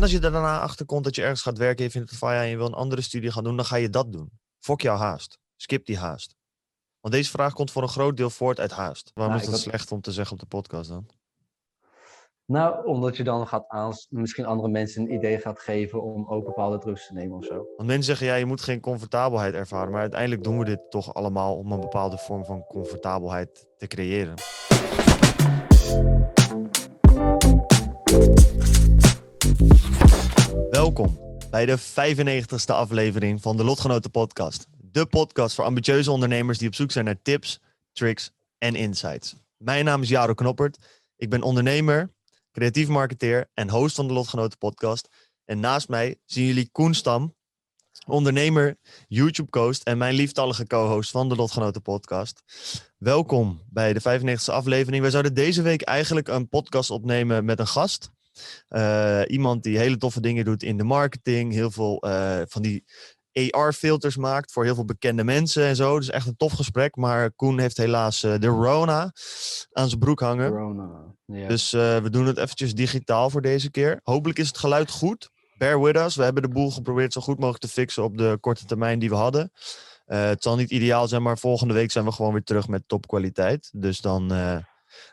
En als je er daarna achter komt dat je ergens gaat werken, je vindt het van ja, en je wil een andere studie gaan doen, dan ga je dat doen. Fok jouw haast. Skip die haast. Want deze vraag komt voor een groot deel voort uit haast. Waarom Nou, is dat slecht om te zeggen op de podcast dan? Nou, omdat je dan gaat aans misschien andere mensen een idee gaat geven om ook bepaalde drugs te nemen of zo. Want mensen zeggen ja, je moet geen comfortabelheid ervaren. Maar uiteindelijk doen we dit toch allemaal om een bepaalde vorm van comfortabelheid te creëren. Welkom bij de 95ste aflevering van de Lotgenoten Podcast. De podcast voor ambitieuze ondernemers die op zoek zijn naar tips, tricks en insights. Mijn naam is Jaro Knoppert. Ik ben ondernemer, creatief marketeer en host van de Lotgenoten Podcast. En naast mij zien jullie Koen Stam, ondernemer, YouTube-coast en mijn lieftallige co-host van de Lotgenoten Podcast. Welkom bij de 95e aflevering. Wij zouden deze week eigenlijk een podcast opnemen met een gast. Eh, iemand die hele toffe dingen doet in de marketing, heel veel eh, van die AR-filters maakt voor heel veel bekende mensen en zo. Dus echt een tof gesprek. Maar Koen heeft helaas eh, de Rona aan zijn broek hangen. Dus we doen het eventjes digitaal voor deze keer. Hopelijk is het geluid goed. Bear with us. We hebben de boel geprobeerd zo goed mogelijk te fixen op de korte termijn die we hadden. Het zal niet ideaal zijn, maar volgende week zijn we gewoon weer terug met topkwaliteit. Dus dan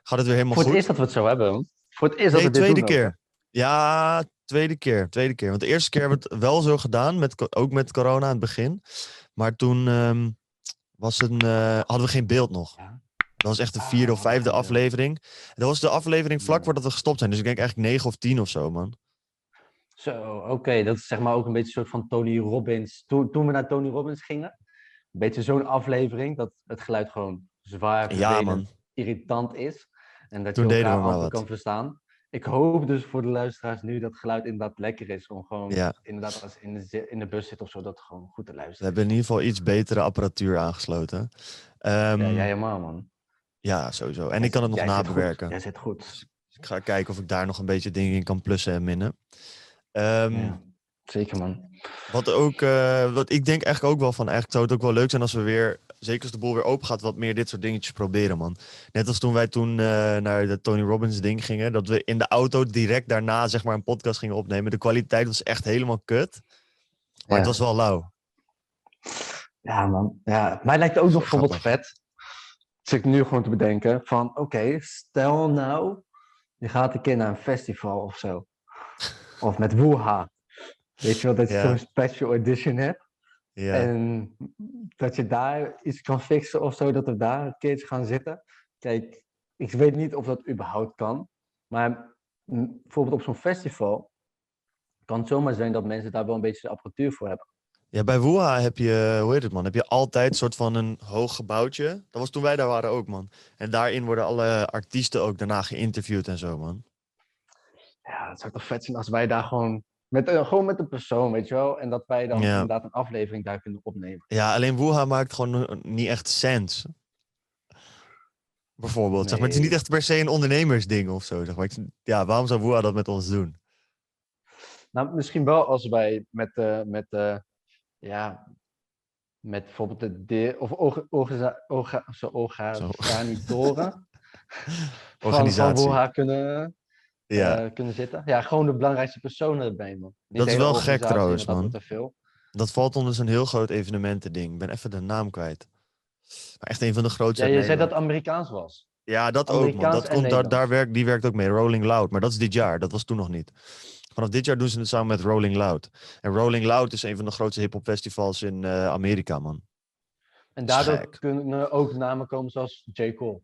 gaat het weer helemaal Voor het goed. eerst dat we het zo hebben. Voor het eerst dat Nee, we dit tweede doen ook. keer. Ja, tweede keer. Tweede keer. Want de eerste keer hebben we het wel zo gedaan, met, ook met corona aan het begin. Maar toen ehm, was een, eh, hadden we geen beeld nog. Ja. Dat was echt de vierde of Ah, vijfde ja. aflevering. Dat was de aflevering vlak Ja. voordat we gestopt zijn. Dus ik denk eigenlijk negen of tien of zo, man. Zo, oké. Dat is zeg maar ook een beetje een soort van Tony Robbins. Toen, toen we naar Tony Robbins gingen, een beetje zo'n aflevering dat het geluid gewoon zwaar, Ja, man. irritant is. En dat Toen je we elkaar amper kan verstaan. Ik hoop dus voor de luisteraars nu dat geluid inderdaad lekker is. Om gewoon Ja. inderdaad als in de, in de bus zit of zo, dat gewoon goed te We luisteren. hebben in ieder geval iets betere apparatuur aangesloten. Ehm, Ja, ja, jij helemaal, man. sowieso. En Jij ik kan het nog nabewerken. Jij zit goed. Ik ga kijken of ik daar nog een beetje dingen in kan plussen en minnen. Ehm, Ja, zeker, man. Wat ook, eh, wat ik denk eigenlijk ook wel van, eigenlijk zou het ook wel leuk zijn als we weer, zeker als de boel weer open gaat, wat meer dit soort dingetjes proberen, man. Net als toen wij toen eh, naar de Tony Robbins ding gingen, dat we in de auto direct daarna, zeg maar, een podcast gingen opnemen. De kwaliteit was echt helemaal kut, maar Ja. het was wel lauw. Ja, man. Ja, mij lijkt ook nog bijvoorbeeld vet. Zit ik nu gewoon te bedenken van, oké, stel nou, je gaat een keer naar een festival of zo. Of met Woeha. Weet je wel, dat je Ja. zo'n special edition hebt. Ja, En dat je daar iets kan fixen of zo, dat we daar een keertje gaan zitten. Kijk, ik weet niet of dat überhaupt kan. Maar bijvoorbeeld op zo'n festival kan het zomaar zijn dat mensen daar wel een beetje de apparatuur voor hebben. ja bij Woeha heb je, hoe heet het man, heb je altijd een soort van een hoog gebouwtje. Dat was toen wij daar waren ook, man. En daarin worden alle artiesten ook daarna geïnterviewd en zo, man. Ja, het zou toch vet zijn als wij daar gewoon met, een- gewoon met een persoon, weet je wel. En dat wij dan Ja. inderdaad een aflevering daar kunnen opnemen. Ja, alleen Woeha maakt gewoon niet echt sens. Bijvoorbeeld. Zeg maar, het is niet echt per se een ondernemersding of zo. Zeg maar. Ja, waarom zou Woeha dat met ons doen? Nou, misschien wel als wij met, eh met, eh ja, met bijvoorbeeld de de of organisatoren van, van Organisatie. Ja, eh, kunnen zitten. Ja, gewoon de belangrijkste personen erbij, man. Dat is wel gek trouwens, man. Dat veel. valt onder zo'n heel groot evenementending. Ik ben even de naam kwijt. Maar echt een van de grootste. Ja, je zei dat Amerikaans was. Ja, dat ook, man. Dat komt, daar, daar werkt, die werkt ook mee. Rolling Loud. Maar dat is dit jaar. Dat was toen nog niet. Vanaf dit jaar doen ze het samen met Rolling Loud. En Rolling Loud is een van de grootste hip-hop festivals in eh, Amerika, man. En daardoor kunnen ook namen komen zoals J. Cole.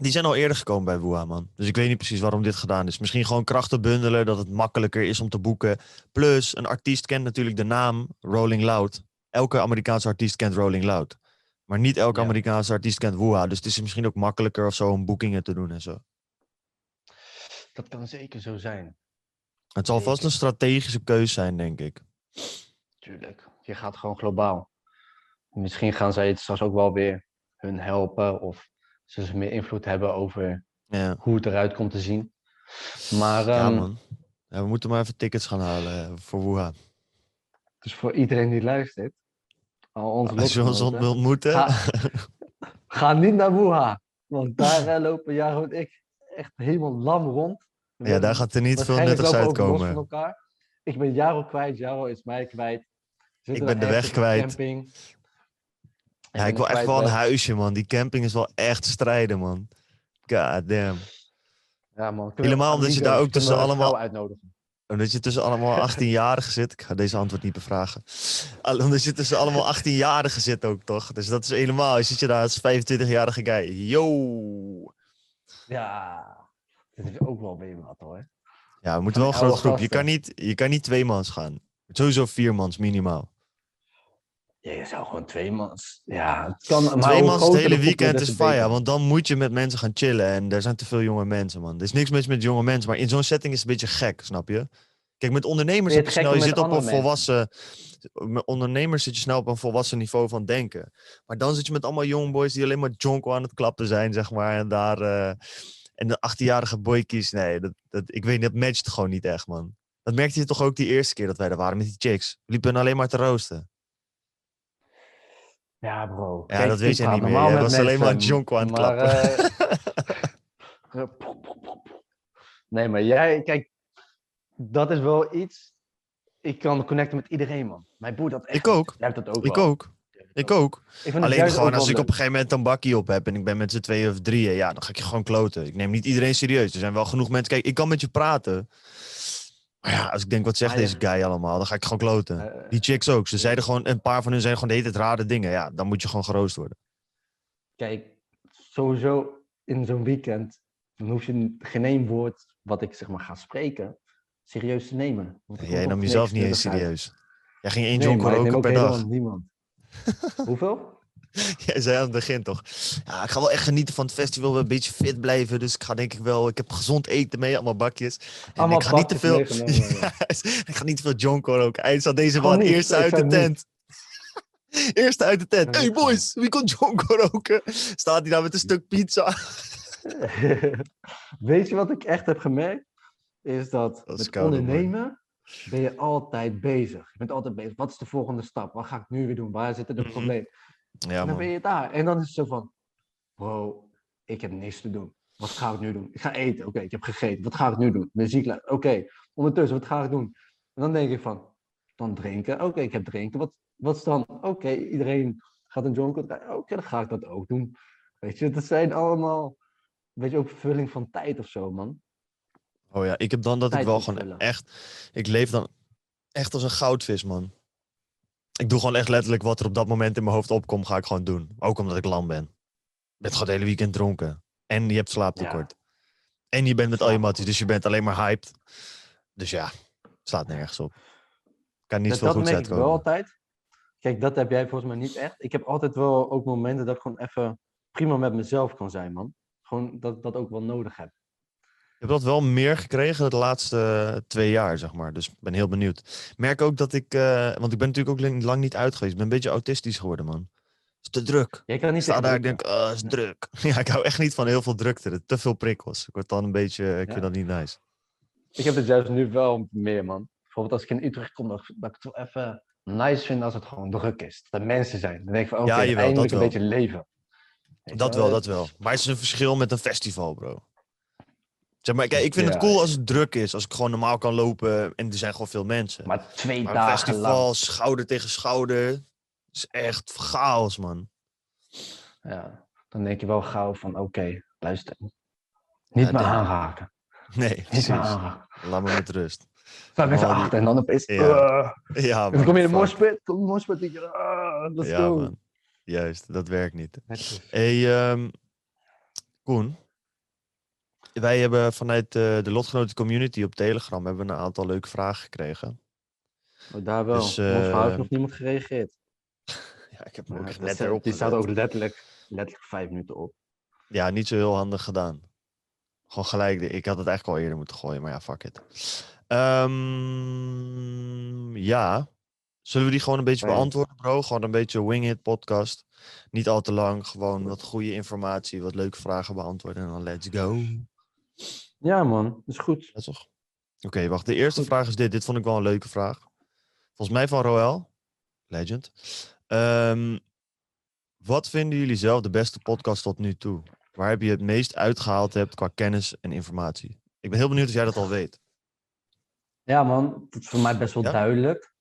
Die zijn al eerder gekomen bij Woeha, man. Dus ik weet niet precies waarom dit gedaan is. Misschien gewoon krachten bundelen, dat het makkelijker is om te boeken. Plus, een artiest kent natuurlijk de naam Rolling Loud. Elke Amerikaanse artiest kent Rolling Loud. Maar niet elke Ja. Amerikaanse artiest kent Woeha. Dus het is misschien ook makkelijker of zo om boekingen te doen en zo. Dat kan zeker zo zijn. Het zal vast een strategische keus zijn, denk ik. Tuurlijk. Je gaat gewoon globaal. Misschien gaan zij het straks ook wel weer hun helpen. Of ze meer invloed hebben over Ja, hoe het eruit komt te zien. Maar ja ehm, man. Ja, we moeten maar even tickets gaan halen eh, voor Woeha. dus voor iedereen die luistert. Al onze Als je ons wil ontmoeten. Ga- Ga niet naar Wuha. Want daar eh, lopen Jaro en ik echt helemaal lam rond. Ja, daar gaat er niet veel nuttigs uitkomen. Ik ben Jaro kwijt, Jaro is mij kwijt. Zitten Ik ben de weg kwijt. Camping. Ja, ik wil echt wel een huisje, man. Die camping is wel echt strijden, man. God damn. Ja, man. Helemaal omdat je daar ook tussen een allemaal- uitnodigen. Omdat je tussen allemaal 18-jarigen zit. Ik ga deze antwoord niet bevragen. Omdat je tussen allemaal 18-jarigen zit ook, toch? Dus dat is helemaal. Je zit je daar als 25-jarige guy. Yo! Ja, dat is ook wel weer wat hoor. Ja, we moeten wel een grote groep. Je kan, niet, je kan niet twee mans gaan. Sowieso vier mans minimaal. Ja, je zou gewoon twee mans. Ja, het kan. Maar twee hoe mans het hele weekend is fire. Want dan moet je met mensen gaan chillen. En er zijn te veel jonge mensen, man. Er is niks mis met jonge mensen. Maar in zo'n setting is het een beetje gek, snap je? Kijk, met ondernemers zit je snel. Je zit op een mensen? volwassen. Met ondernemers zit je snel op een volwassen niveau van denken. Maar dan zit je met allemaal young boys die alleen maar jonko aan het klappen zijn, zeg maar. En daar. eh, en de 18-jarige boykies, nee, dat, dat, ik weet niet, dat matcht gewoon niet echt, man. Dat merkte je toch ook die eerste keer dat wij er waren met die chicks. We liepen alleen maar te roosten. Ja, bro. Ja, Kijk, dat weet praat niet meer. met was alleen maar jonko aan het maar, klappen. eh, nee, maar jij, kijk, dat is wel iets. Ik kan connecten met iedereen, man. Mijn boer dat echt. Ik ook. Jij hebt dat ook Ik wel. ook. Ik ook. Ik Alleen gewoon als ik op een gegeven moment een bakkie op heb en ik ben met z'n tweeën of drieën, ja, dan ga ik je gewoon kloten. Ik neem niet iedereen serieus. Er zijn wel genoeg mensen. Kijk, ik kan met je praten. Maar ja, als ik denk, wat zegt deze guy allemaal, dan ga ik gewoon kloten. Eh, Die chicks ook. Ze zeiden gewoon, een paar van hun zijn gewoon de hele tijd rare dingen. Ja, dan moet je gewoon geroost worden. Kijk, sowieso in zo'n weekend dan hoef je geen één woord wat ik zeg maar ga spreken serieus te nemen. Want Jij nam jezelf niet eens serieus. Jij ging één Nee, ook per dag. niemand. Hoeveel? Jij zei aan het begin toch? Ja, ik ga wel echt genieten van het festival. Een beetje fit blijven. Dus ik ga denk ik wel. Ik heb gezond eten mee, allemaal bakjes. En Allemaal ik ga niet te veel. ja. Ik ga niet te veel jonko roken. Hij zat deze man ik uit de tent. Eerste uit de tent. Hey boys, wie komt jonko roken? Staat hij daar met een stuk pizza? Weet je wat ik echt heb gemerkt? Is dat, Dat is met man. ondernemen ben je altijd bezig. Je bent altijd bezig. Wat is de volgende stap? Wat ga ik nu weer doen? Waar zitten de Mhm. problemen? Ja, en dan ben je daar. En dan is het zo van, bro, ik heb niks te doen. Wat ga ik nu doen? Ik ga eten. Oké, ik heb gegeten. Wat ga ik nu doen? Muziek luisteren. Oké, ondertussen, wat ga ik doen? En dan denk ik van, dan drinken. Oké, ik heb drinken. Wat, wat is dan? Oké, iedereen gaat een draaien. Oké, dan ga ik dat ook doen. Weet je, dat zijn allemaal, weet je, ook vervulling van tijd of zo, man. Oh ja, ik heb dan dat ik wel gewoon echt... Ik leef dan echt als een goudvis, man. Ik doe gewoon echt letterlijk wat er op dat moment in mijn hoofd opkomt, ga ik gewoon doen. Ook omdat ik lam ben. Je bent gewoon het hele weekend dronken. En je hebt slaaptekort. En je bent met al je matties, dus je bent alleen maar hyped. Dus ja, slaat nergens op. Kan niet dat veel dat goeds merk ik wel altijd. Kijk, dat heb jij volgens mij niet echt. Ik heb altijd wel ook momenten dat ik gewoon even prima met mezelf kan zijn, man. Gewoon dat ik dat ook wel nodig heb. Ik heb dat wel meer gekregen de laatste twee jaar, zeg maar. Dus ik ben heel benieuwd. Merk ook dat ik, eh, want ik ben natuurlijk ook lang- niet uit geweest. Ik ben een beetje autistisch geworden, man. Het is te druk. Jij kan niet Ik sta daar, ik denk, oh, het is Nee. druk. Ja, ik hou echt niet van heel veel drukte. Te veel prikkels. Ik word dan een beetje, ik Ja. vind dat niet nice. Ik heb het juist nu wel meer, man. Bijvoorbeeld als ik in Utrecht kom, dat, dat ik het wel even nice vind als het gewoon druk is. Dat er mensen zijn. Dan denk ik van, oké, Ja, jawel, eindelijk dat een wel. beetje leven. Weet Dat wel, dat wel. Maar het is een verschil met een festival, bro. Zeg maar, kijk, ik vind het cool als het druk is. Als ik gewoon normaal kan lopen en er zijn gewoon veel mensen. Maar twee Maar dagen festival, lang. schouder tegen schouder, is echt chaos, man. Ja, dan denk je wel gauw van, oké, luister. Niet Ja, meer aanraken. Nee, Niet precies. meer aanraken. Laat me met rust. Oh, die- achter en dan opeens... Ja. eh, Ja, man. dan kom je in de moshpit, kom in de denk je, ah, let's Ja, go. man. Juist, dat werkt niet. Hey, ehm, Koen. Wij hebben vanuit eh, de lotgenoten community op Telegram hebben we een aantal leuke vragen gekregen. Oh, daar wel. Dus, Ons heeft eh, nog niemand gereageerd. Ja, ik heb hem ook net erop die staat ook letterlijk, letterlijk vijf minuten op. Ja, niet zo heel handig gedaan. Gewoon gelijk. de- Ik had het eigenlijk al eerder moeten gooien, maar ja, fuck it. Ehm, ja. Zullen we die gewoon een beetje Ja. beantwoorden, bro? Gewoon een beetje wing it podcast. Niet al te lang. Gewoon wat goede informatie, wat leuke vragen beantwoorden en dan let's go. Ja man, dat is goed. Ja, toch? Oké, wacht. De eerste Goed. vraag is dit. Dit vond ik wel een leuke vraag. Volgens mij van Roel. Legend. Ehm, wat vinden jullie zelf de beste podcast tot nu toe? Waar heb je het meest uitgehaald hebt qua kennis en informatie? Ik ben heel benieuwd of jij dat al weet. Ja, man, dat is voor mij best wel Ja? duidelijk.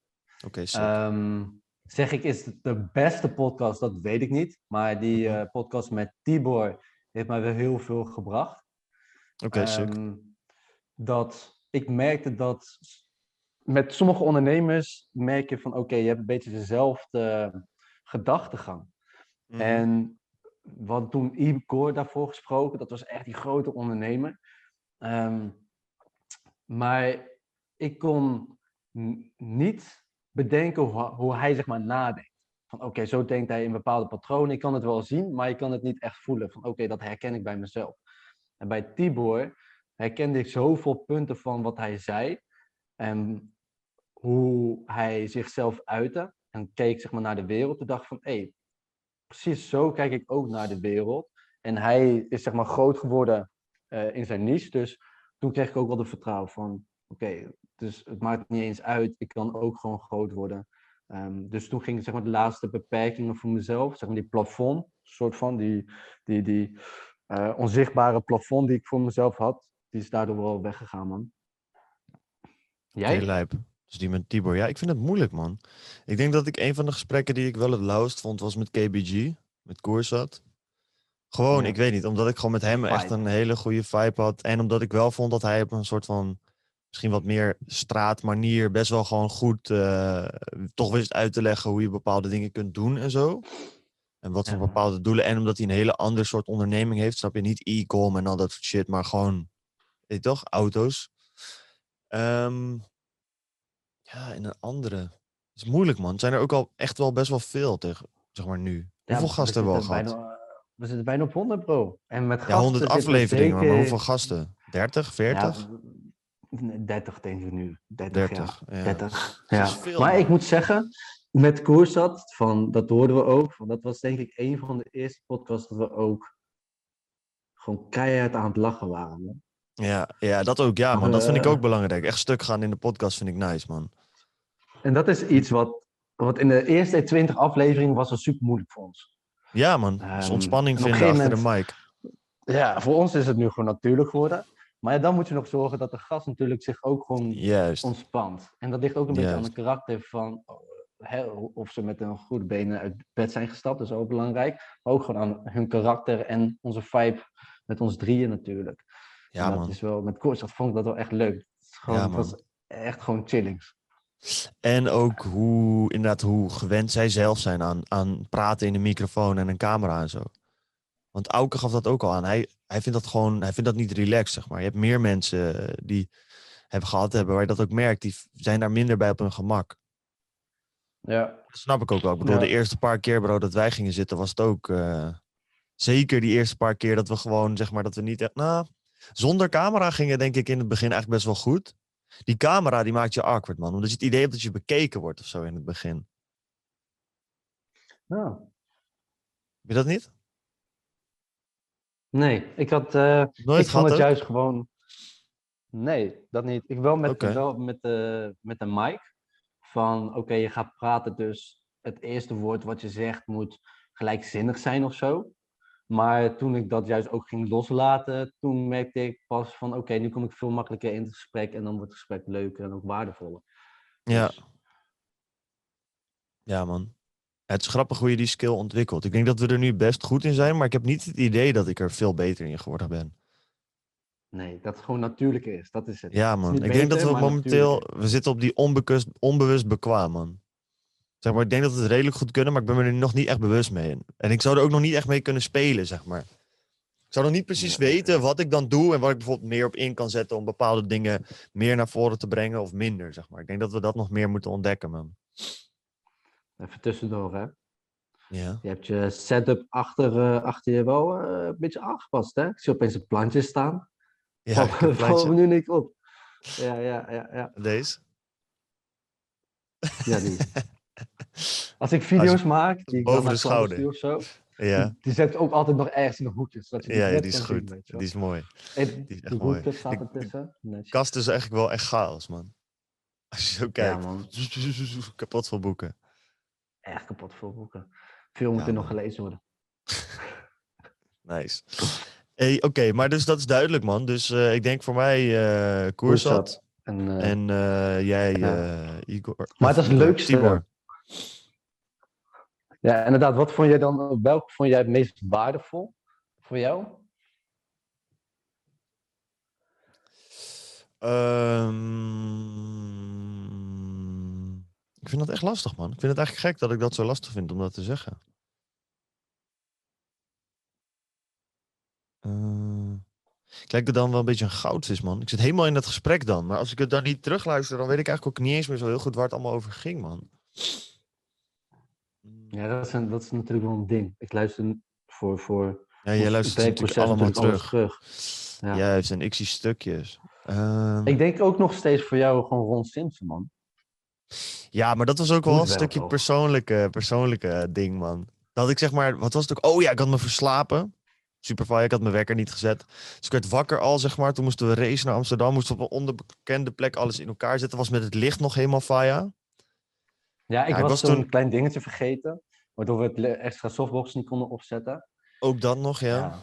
Oké, sick. Ehm, zeg ik, is het de beste podcast? Dat weet ik niet. Maar die Mhm. eh, podcast met Tibor heeft mij wel heel veel gebracht. Oké. Ehm, dat ik merkte dat met sommige ondernemers merk je van oké, je hebt een beetje dezelfde gedachtegang. Mhm. En wat toen Igor daarvoor gesproken, dat was echt die grote ondernemer. Ehm, maar ik kon niet bedenken hoe, hoe hij zeg maar nadenkt. Van oké, zo denkt hij in bepaalde patronen. Ik kan het wel zien, maar ik kan het niet echt voelen. Van oké, dat herken ik bij mezelf. En bij Tibor herkende ik zoveel punten van wat hij zei. En hoe hij zichzelf uitte. En keek zeg maar naar de wereld. En dacht van, hé, precies zo kijk ik ook naar de wereld. En hij is zeg maar groot geworden eh, in zijn niche. Dus toen kreeg ik ook wel de vertrouwen van, oké, dus het maakt niet eens uit. Ik kan ook gewoon groot worden. Ehm, dus toen ging zeg maar de laatste beperkingen voor mezelf, zeg maar die plafond, soort van die, die, die eh, onzichtbare plafond die ik voor mezelf had, die is daardoor wel weggegaan, man. Jij? Lijp. Dus die met Tibor. Ja, ik vind het moeilijk, man. Ik denk dat ik een van de gesprekken die ik wel het lauwst vond, was met KBG. Met Koersat. Gewoon, Ja. ik weet niet. Omdat ik gewoon met hem echt een hele goede vibe had. En omdat ik wel vond dat hij op een soort van... Misschien wat meer straatmanier best wel gewoon goed... eh, toch wist uit te leggen hoe je bepaalde dingen kunt doen en zo. En wat voor Ja. bepaalde doelen. En omdat hij een hele ander soort onderneming heeft. Snap je? Niet e-com en al dat soort shit. Maar gewoon, weet je toch? Auto's. Ehm, ja, en een andere. Het is moeilijk, man. Het zijn er ook al echt wel best wel veel tegen, zeg maar nu. Ja, hoeveel gasten hebben we al gehad? bijna- we zitten bijna op 100, bro. En met Ja, gasten 100 zitten we afleveringen, maar hoeveel gasten? 30, 40? Ja, nee, 30 denk ik nu. 30, 30. ja. Ja. 30. Dat Ja. is veel, maar man. ik moet zeggen, met Koersat, van, dat hoorden we ook. Van, dat was denk ik een van de eerste podcasts dat we ook gewoon keihard aan het lachen waren. Ja, ja, dat ook. Ja, man. Dat vind ik eh, ook belangrijk. Echt stuk gaan in de podcast vind ik nice, man. En dat is iets wat, wat in de eerste 20 afleveringen was al super moeilijk voor ons. Ja, man. Dus ontspanning vinden achter de mic. Ja, voor ons is het nu gewoon natuurlijk geworden. Maar ja, dan moet je nog zorgen dat de gast natuurlijk zich ook gewoon Juist. ontspant. En dat ligt ook een beetje aan het karakter van oh, hè, of ze met een goede benen uit bed zijn gestapt, dat is ook belangrijk. Maar ook gewoon aan hun karakter en onze vibe met ons drieën natuurlijk. Ja, en dat man. is wel, met Koers, dat vond ik dat wel echt leuk. Gewoon, Ja, het was echt gewoon chillings. En ook hoe, inderdaad, hoe gewend zij zelf zijn aan, aan praten in een microfoon en een camera en zo. Want Auke gaf dat ook al aan. Hij, hij vindt dat gewoon, hij vindt dat niet relaxed, zeg maar. Je hebt meer mensen die hebben gehad hebben, waar je dat ook merkt, die zijn daar minder bij op hun gemak. Ja, Dat snap ik ook wel. Ik bedoel, Ja. de eerste paar keer, bro, dat wij gingen zitten, was het ook. eh, zeker die eerste paar keer dat we gewoon, zeg maar, dat we niet echt. Nou, zonder camera gingen, denk ik, in het begin eigenlijk best wel goed. Die camera, die maakt je awkward, man. Omdat je het idee hebt dat je bekeken wordt of zo in het begin. ja. Heb je dat niet? Nee, ik had. eh, Nooit ik vond het ook? juist gewoon. Nee, dat niet. Ik wel met, wel met, de, met de mic. Van oké, je gaat praten, dus het eerste woord wat je zegt moet gelijkzinnig zijn of zo. Maar toen ik dat juist ook ging loslaten, toen merkte ik pas van oké, nu kom ik veel makkelijker in het gesprek en dan wordt het gesprek leuker en ook waardevoller. Ja, Dus, ja, man. Het is grappig hoe je die skill ontwikkelt. Ik denk dat we er nu best goed in zijn, maar ik heb niet het idee dat ik er veel beter in geworden ben. Nee, dat het gewoon natuurlijk is. Dat is het. Ja, man. Ik denk dat we momenteel, we zitten op die onbewust, onbewust bekwaam, man. Zeg maar, ik denk dat we het redelijk goed kunnen, maar ik ben me er nog niet echt bewust mee. En ik zou er ook nog niet echt mee kunnen spelen, zeg maar. Ik zou nog niet precies Ja. weten wat ik dan doe en wat ik bijvoorbeeld meer op in kan zetten om bepaalde dingen meer naar voren te brengen of minder, zeg maar. Ik denk dat we dat nog meer moeten ontdekken, man. Even tussendoor, hè. Ja. Je hebt je setup achter, eh, achter je wel eh, een beetje aangepast, hè? Ik zie opeens een plantje staan. Ja, een Val me nu niet op. Ja, ja, ja, ja. Deze. ja die. Als ik video's maak, die ik boven de schouder. of zo, Ja, die zet ik ook altijd nog ergens in een hoekje, zodat je die ja, ja die is zien, goed. wel. Die is mooi. En die is echt die mooi. staat ertussen. Netjes. Kast is eigenlijk wel echt chaos, man. Als je zo Ja, kijkt. man. Kapot veel boeken. Echt kapot veel boeken. Veel moet Ja, er nog gelezen worden. Nice. Hey, Oké, maar dus dat is duidelijk, man. Dus eh, ik denk voor mij eh Koersat. En, eh, En eh, jij, eh, Igor. Maar het is het leukste. Tibor. ja, inderdaad, wat vond jij dan, welk vond jij het meest waardevol voor jou? Ehm, ik vind dat echt lastig, man. Ik vind het eigenlijk gek dat ik dat zo lastig vind om dat te zeggen. Eh, ik lijk er dan wel een beetje een goudvis, man. Ik zit helemaal in dat gesprek dan. Maar als ik het dan niet terugluister, dan weet ik eigenlijk ook niet eens meer zo heel goed waar het allemaal over ging, man. Ja, dat is, een, dat is natuurlijk wel een ding. Ik luister voor, voor Ja, jij luistert natuurlijk allemaal terug. terug. Ja. Juist, en ik zie stukjes. Ehm, Ik denk ook nog steeds voor jou gewoon Ron Simpson, man. Ja, maar dat was ook wel een stukje persoonlijke, persoonlijke ding, man. Dat ik zeg maar, wat was het ook? Oh ja, ik had me verslapen. Superfly, ik had mijn wekker niet gezet. Dus ik werd wakker al, zeg maar. Toen moesten we racen naar Amsterdam. Moesten we op een onbekende plek alles in elkaar zetten. Was met het licht nog helemaal faya. Ja, ik Ja, ik was, was toen- klein dingetje vergeten, waardoor we het extra softbox niet konden opzetten. Ook dat nog, ja.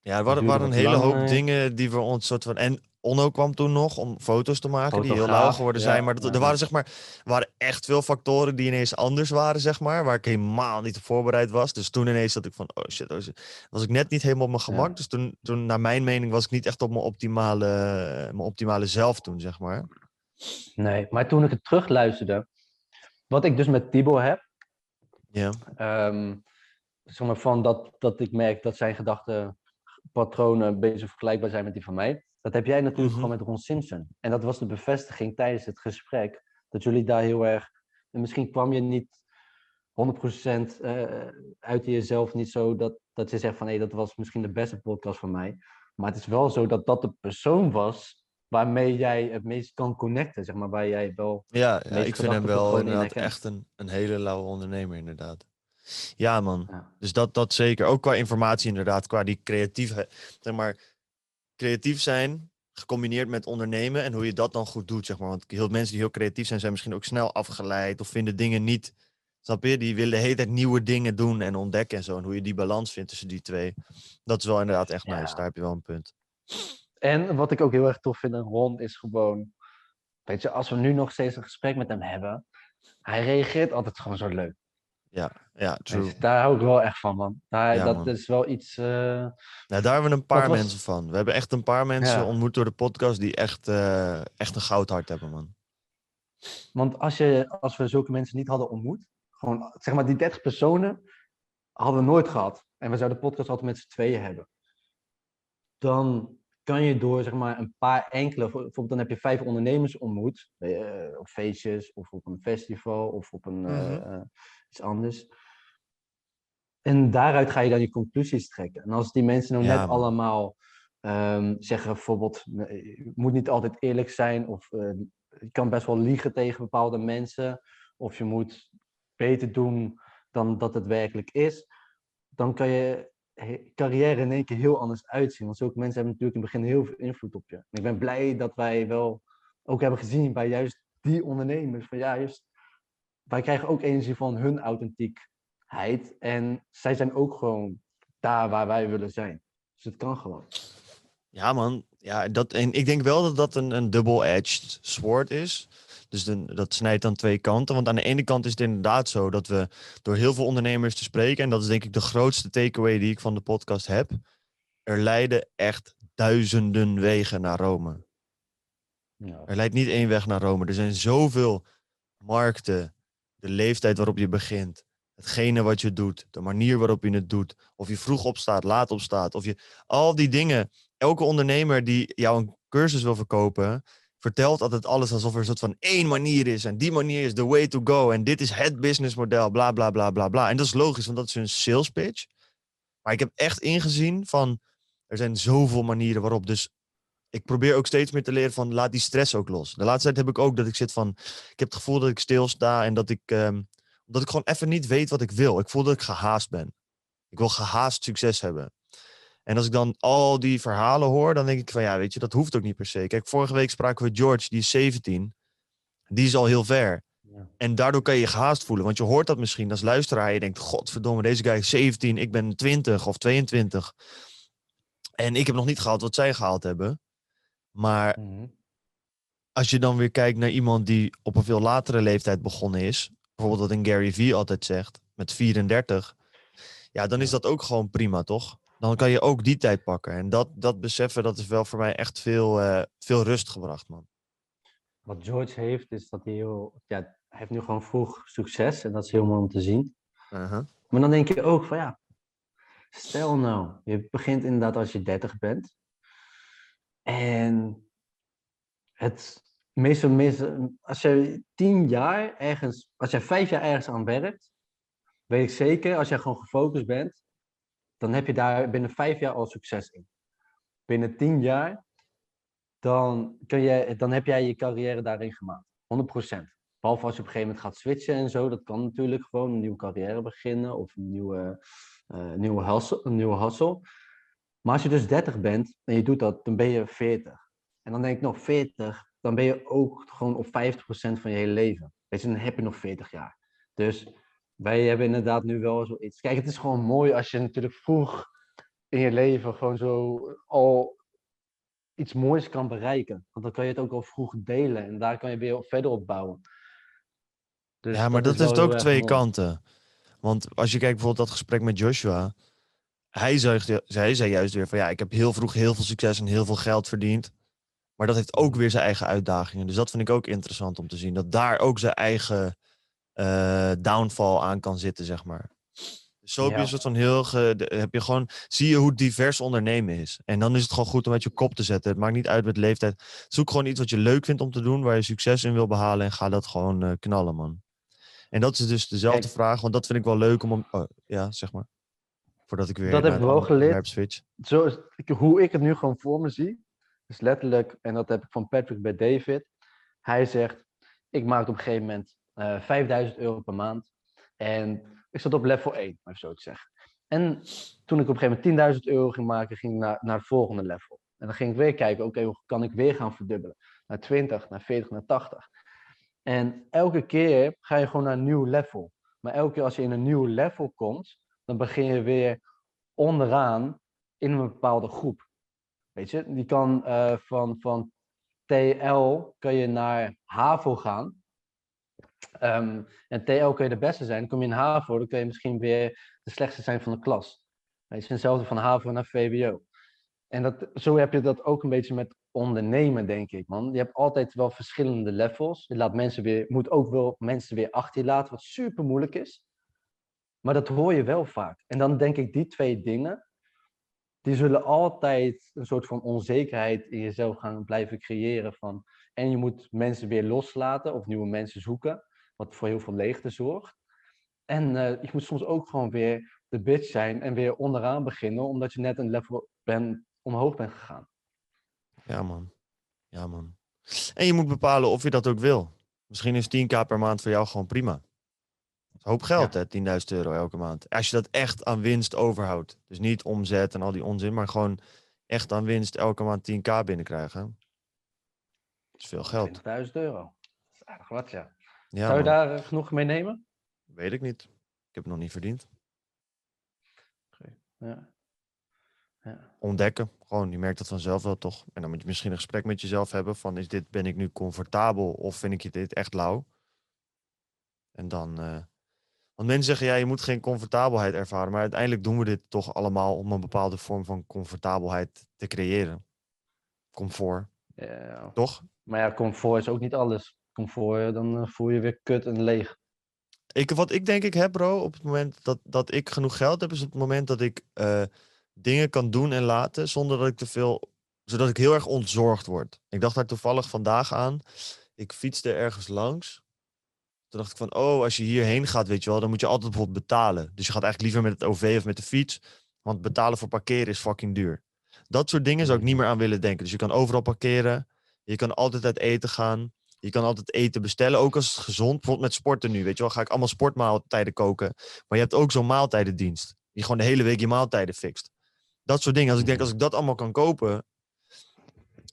Ja, er waren, waren een hele hoop dingen die we ons soort van... En Onno kwam toen nog om foto's te maken, die heel lauw Fotograaf, geworden ja, zijn. Maar dat, ja. er waren zeg maar, waren echt veel factoren die ineens anders waren, zeg maar. Waar ik helemaal niet op voorbereid was. Dus toen ineens dat ik van, oh shit, oh shit. Was ik net niet helemaal op mijn gemak. Ja. Dus toen, toen, naar mijn mening, was ik niet echt op mijn optimale, mijn optimale zelf toen, zeg maar. Nee, maar toen ik het terugluisterde, wat ik dus met Tibo heb, Ja. ehm, zeg maar van dat, dat ik merk dat zijn gedachtenpatronen een beetje vergelijkbaar zijn met die van mij. Dat heb jij natuurlijk Mhm. gewoon met Ron Simpson. En dat was de bevestiging tijdens het gesprek, dat jullie daar heel erg... En misschien kwam je niet 100% eh uit jezelf niet zo dat, dat je zegt van hé, dat was misschien de beste podcast van mij. Maar het is wel zo dat dat de persoon was waarmee jij het meest kan connecten, zeg maar, waar jij wel... Ja, ja ik vind hem wel in inderdaad echt een, een hele lauwe ondernemer, inderdaad. Ja, man. Ja. Dus dat, dat zeker. Ook qua informatie inderdaad. Qua die creatieve, zeg maar, creatief zijn gecombineerd met ondernemen en hoe je dat dan goed doet, zeg maar. Want heel mensen die heel creatief zijn, zijn misschien ook snel afgeleid of vinden dingen niet, snap je? Die willen de hele tijd nieuwe dingen doen en ontdekken en zo. En hoe je die balans vindt tussen die twee. Dat is wel inderdaad echt Ja. nice. Daar heb je wel een punt. En wat ik ook heel erg tof vind aan Ron is gewoon, weet je, als we nu nog steeds een gesprek met hem hebben, hij reageert altijd gewoon zo leuk. Ja, Weet true. daar hou ik wel echt van, man. Ja, dat man. is wel iets. eh, Nou, daar hebben we een paar was- mensen van. We hebben echt een paar mensen Ja. ontmoet door de podcast die echt, eh, echt een goudhart hebben, man. want als, je, als we zulke mensen niet hadden ontmoet, gewoon zeg maar die 30 personen hadden we nooit gehad. En we zouden de podcast altijd met z'n tweeën hebben. Dan kan je door zeg maar een paar enkele, voor- bijvoorbeeld dan heb je vijf ondernemers ontmoet, eh, op feestjes of op een festival of op een Mhm. Iets anders. En daaruit ga je dan je conclusies trekken. En als die mensen nou Ja, net allemaal ehm, zeggen bijvoorbeeld, je moet niet altijd eerlijk zijn of eh, je kan best wel liegen tegen bepaalde mensen of je moet beter doen dan dat het werkelijk is, dan kan je carrière in één keer heel anders uitzien. Want zulke mensen hebben natuurlijk in het begin heel veel invloed op je. En ik ben blij dat wij wel ook hebben gezien bij juist die ondernemers, van ja, juist, wij krijgen ook energie van hun authentiekheid en zij zijn ook gewoon daar waar wij willen zijn. Dus het kan gewoon. Ja, man. Ja, dat, en ik denk wel dat dat een, een double-edged sword is. Dus de, dat snijdt aan twee kanten. Want aan de ene kant is het inderdaad zo dat we door heel veel ondernemers te spreken, en dat is denk ik de grootste takeaway die ik van de podcast heb, er leiden echt duizenden wegen naar Rome. Ja. Er leidt niet één weg naar Rome. Er zijn zoveel markten, de leeftijd waarop je begint, hetgene wat je doet, de manier waarop je het doet, of je vroeg opstaat, laat opstaat, of je al die dingen. Elke ondernemer die jou een cursus wil verkopen, vertelt altijd alles alsof er een soort van één manier is en die manier is the way to go en dit is het businessmodel, bla bla bla bla bla. En dat is logisch, want dat is hun sales pitch. Maar ik heb echt ingezien van er zijn zoveel manieren waarop. Dus ik probeer ook steeds meer te leren van laat die stress ook los. De laatste tijd heb ik ook dat ik zit van, ik heb het gevoel dat ik stilsta en dat ik, ehm, dat ik gewoon even niet weet wat ik wil. Ik voel dat ik gehaast ben. Ik wil gehaast succes hebben. En als ik dan al die verhalen hoor, dan denk ik van ja, weet je, dat hoeft ook niet per se. Kijk, vorige week spraken we George, die is 17. Die is al heel ver. Ja. En daardoor kan je je gehaast voelen. Want je hoort dat misschien als luisteraar. Je denkt, godverdomme, deze guy is 17, ik ben 20 of 22. En ik heb nog niet gehaald wat zij gehaald hebben. Maar Mhm. als je dan weer kijkt naar iemand die op een veel latere leeftijd begonnen is, bijvoorbeeld wat een Gary Vee altijd zegt, met 34, ja, dan is dat ook gewoon prima, toch? Dan kan je ook die tijd pakken. En dat, dat beseffen, dat is wel voor mij echt veel, eh, veel rust gebracht, man. Wat George heeft, is dat hij heel... Ja, hij heeft nu gewoon vroeg succes. En dat is heel mooi om te zien. Uh-huh. Maar dan denk je ook van ja, stel nou, je begint inderdaad als je 30 bent. En het meestal, meestal als je tien jaar ergens, als je vijf jaar ergens aan werkt, weet ik zeker, als je gewoon gefocust bent, dan heb je daar binnen vijf jaar al succes in. Binnen tien jaar, dan, kun je, dan heb jij je carrière daarin gemaakt. 100%. Behalve als je op een gegeven moment gaat switchen en zo. Dat kan natuurlijk gewoon een nieuwe carrière beginnen of een nieuwe, eh, nieuwe, hustle, een nieuwe hustle. Maar als je dus 30 bent en je doet dat, dan ben je 40. En dan denk ik nog 40, dan ben je ook gewoon op 50% van je hele leven. Weet je, dan heb je nog 40 jaar. Dus wij hebben inderdaad nu wel zoiets. Kijk, het is gewoon mooi als je natuurlijk vroeg in je leven gewoon zo al iets moois kan bereiken. Want dan kan je het ook al vroeg delen en daar kan je weer verder op bouwen. Dus ja, maar dat, heeft ook twee mooi. kanten. Want als je kijkt bijvoorbeeld dat gesprek met Joshua. Hij zei, zei juist weer van ja, ik heb heel vroeg heel veel succes en heel veel geld verdiend. Maar dat heeft ook weer zijn eigen uitdagingen. Dus dat vind ik ook interessant om te zien. Dat daar ook zijn eigen eh, downfall aan kan zitten, zeg maar. Dus zo heb je een soort van heel... Ge, heb je gewoon, zie je hoe divers ondernemen is. En dan is het gewoon goed om met je kop te zetten. Het maakt niet uit met leeftijd. Zoek gewoon iets wat je leuk vindt om te doen. Waar je succes in wil behalen. En ga dat gewoon eh, knallen, man. En dat is dus dezelfde Kijk. vraag. Want dat vind ik wel leuk om... om oh, ja, zeg maar. Voordat ik weer Dat heb ik wel geleerd. switch. Zo hoe ik het nu gewoon voor me zie, is letterlijk, en dat heb ik van Patrick bij David. Hij zegt, ik maak op een gegeven moment eh 5000 euro per maand. En ik zat op level 1, om even zo te zeggen. En toen ik op een gegeven moment 10.000 euro ging maken, ging ik naar, naar het volgende level. En dan ging ik weer kijken, oké, hoe kan ik weer gaan verdubbelen? Naar 20, naar 40, naar 80. En elke keer ga je gewoon naar een nieuw level. Maar elke keer als je in een nieuw level komt, dan begin je weer onderaan in een bepaalde groep. Weet je, die kan eh, van, van TL kun je naar HAVO gaan. Ehm, en TL kun je de beste zijn. Kom je in HAVO, dan kun je misschien weer de slechtste zijn van de klas. Weet je, hetzelfde van HAVO naar VWO. En dat, zo heb je dat ook een beetje met ondernemen, denk ik, man. Je hebt altijd wel verschillende levels. Je laat mensen weer, moet ook wel mensen weer achter je laten, wat super moeilijk is. Maar dat hoor je wel vaak. En dan denk ik, die twee dingen, die zullen altijd een soort van onzekerheid in jezelf gaan blijven creëren. Van, en je moet mensen weer loslaten of nieuwe mensen zoeken, wat voor heel veel leegte zorgt. En eh, je moet soms ook gewoon weer de bitch zijn en weer onderaan beginnen, omdat je net een level ben, omhoog bent gegaan. Ja, man. Ja, man. En je moet bepalen of je dat ook wil. Misschien is 10k per maand voor jou gewoon prima. Hoop geld, hè? 10.000 euro elke maand. Als je dat echt aan winst overhoudt. Dus niet omzet en al die onzin, maar gewoon echt aan winst elke maand 10k binnenkrijgen. Dat is veel geld. 20.000 euro. Dat is aardig wat, ja. Ja, Zou je man. daar eh, genoeg mee nemen? Weet ik niet. Ik heb het nog niet verdiend. Ja. ja. Ontdekken. Gewoon, je merkt dat vanzelf wel toch. En dan moet je misschien een gesprek met jezelf hebben van is dit, ben ik nu comfortabel of vind ik dit echt lauw? En dan, eh, want mensen zeggen ja, je moet geen comfortabelheid ervaren, maar uiteindelijk doen we dit toch allemaal om een bepaalde vorm van comfortabelheid te creëren. Comfort, Ja. toch? Maar ja, comfort is ook niet alles. Comfort, dan eh, voel je weer kut en leeg. Ik, wat ik denk ik heb, bro, op het moment dat, dat ik genoeg geld heb, is op het moment dat ik eh, dingen kan doen en laten zonder dat ik te veel, zodat ik heel erg ontzorgd word. Ik dacht daar toevallig vandaag aan. Ik fietste ergens langs. Toen dacht ik van, oh, als je hierheen gaat, weet je wel, dan moet je altijd bijvoorbeeld betalen. Dus je gaat eigenlijk liever met het OV of met de fiets, want betalen voor parkeren is fucking duur. Dat soort dingen zou ik niet meer aan willen denken. Dus je kan overal parkeren, je kan altijd uit eten gaan. Je kan altijd eten bestellen, ook als het gezond. Bijvoorbeeld met sporten nu, weet je wel. Ga ik allemaal sportmaaltijden koken. Maar je hebt ook zo'n maaltijdendienst. Die gewoon de hele week je maaltijden fixt. Dat soort dingen. Als ik denk, als ik dat allemaal kan kopen,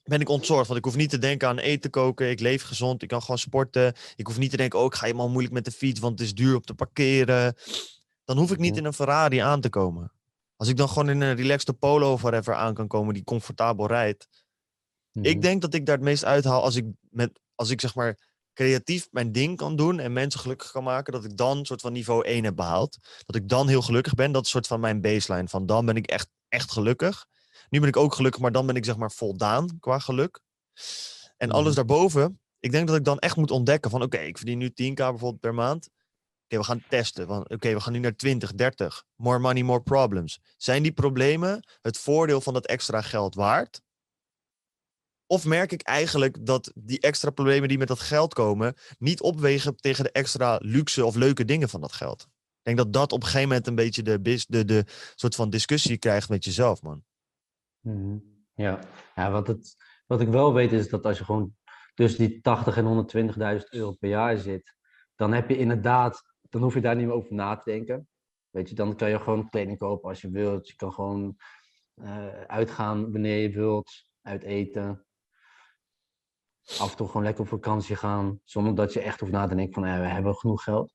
ben ik ontzorgd. Want ik hoef niet te denken aan eten koken. Ik leef gezond. Ik kan gewoon sporten. Ik hoef niet te denken, oh, ik ga helemaal moeilijk met de fiets, want het is duur op te parkeren. Dan hoef ik niet Mhm. in een Ferrari aan te komen. Als ik dan gewoon in een relaxed polo of whatever aan kan komen die comfortabel rijdt. Mhm. Ik denk dat ik daar het meest uithaal als ik, met, als ik zeg maar creatief mijn ding kan doen en mensen gelukkig kan maken, dat ik dan een soort van niveau 1 heb behaald. Dat ik dan heel gelukkig ben. Dat is soort van mijn baseline. Van dan ben ik echt, echt gelukkig. Nu ben ik ook gelukkig, maar dan ben ik zeg maar voldaan qua geluk. En alles Mhm. daarboven, ik denk dat ik dan echt moet ontdekken van oké, ik verdien nu 10k bijvoorbeeld per maand. Oké, we gaan testen. Oké, we gaan nu naar 20, 30. More money, more problems. Zijn die problemen het voordeel van dat extra geld waard? Of merk ik eigenlijk dat die extra problemen die met dat geld komen, niet opwegen tegen de extra luxe of leuke dingen van dat geld? Ik denk dat dat op een gegeven moment een beetje de, de, de soort van discussie krijgt met jezelf, man. Mhm. Ja, ja wat, het, wat ik wel weet is dat als je gewoon tussen die 80 en 120.000 euro per jaar zit, dan heb je inderdaad, dan hoef je daar niet meer over na te denken. Weet je, dan kan je gewoon kleding kopen als je wilt. Je kan gewoon eh, uitgaan wanneer je wilt, uit eten. Af en toe gewoon lekker op vakantie gaan, zonder dat je echt hoeft na te denken van, ja, we hebben genoeg geld.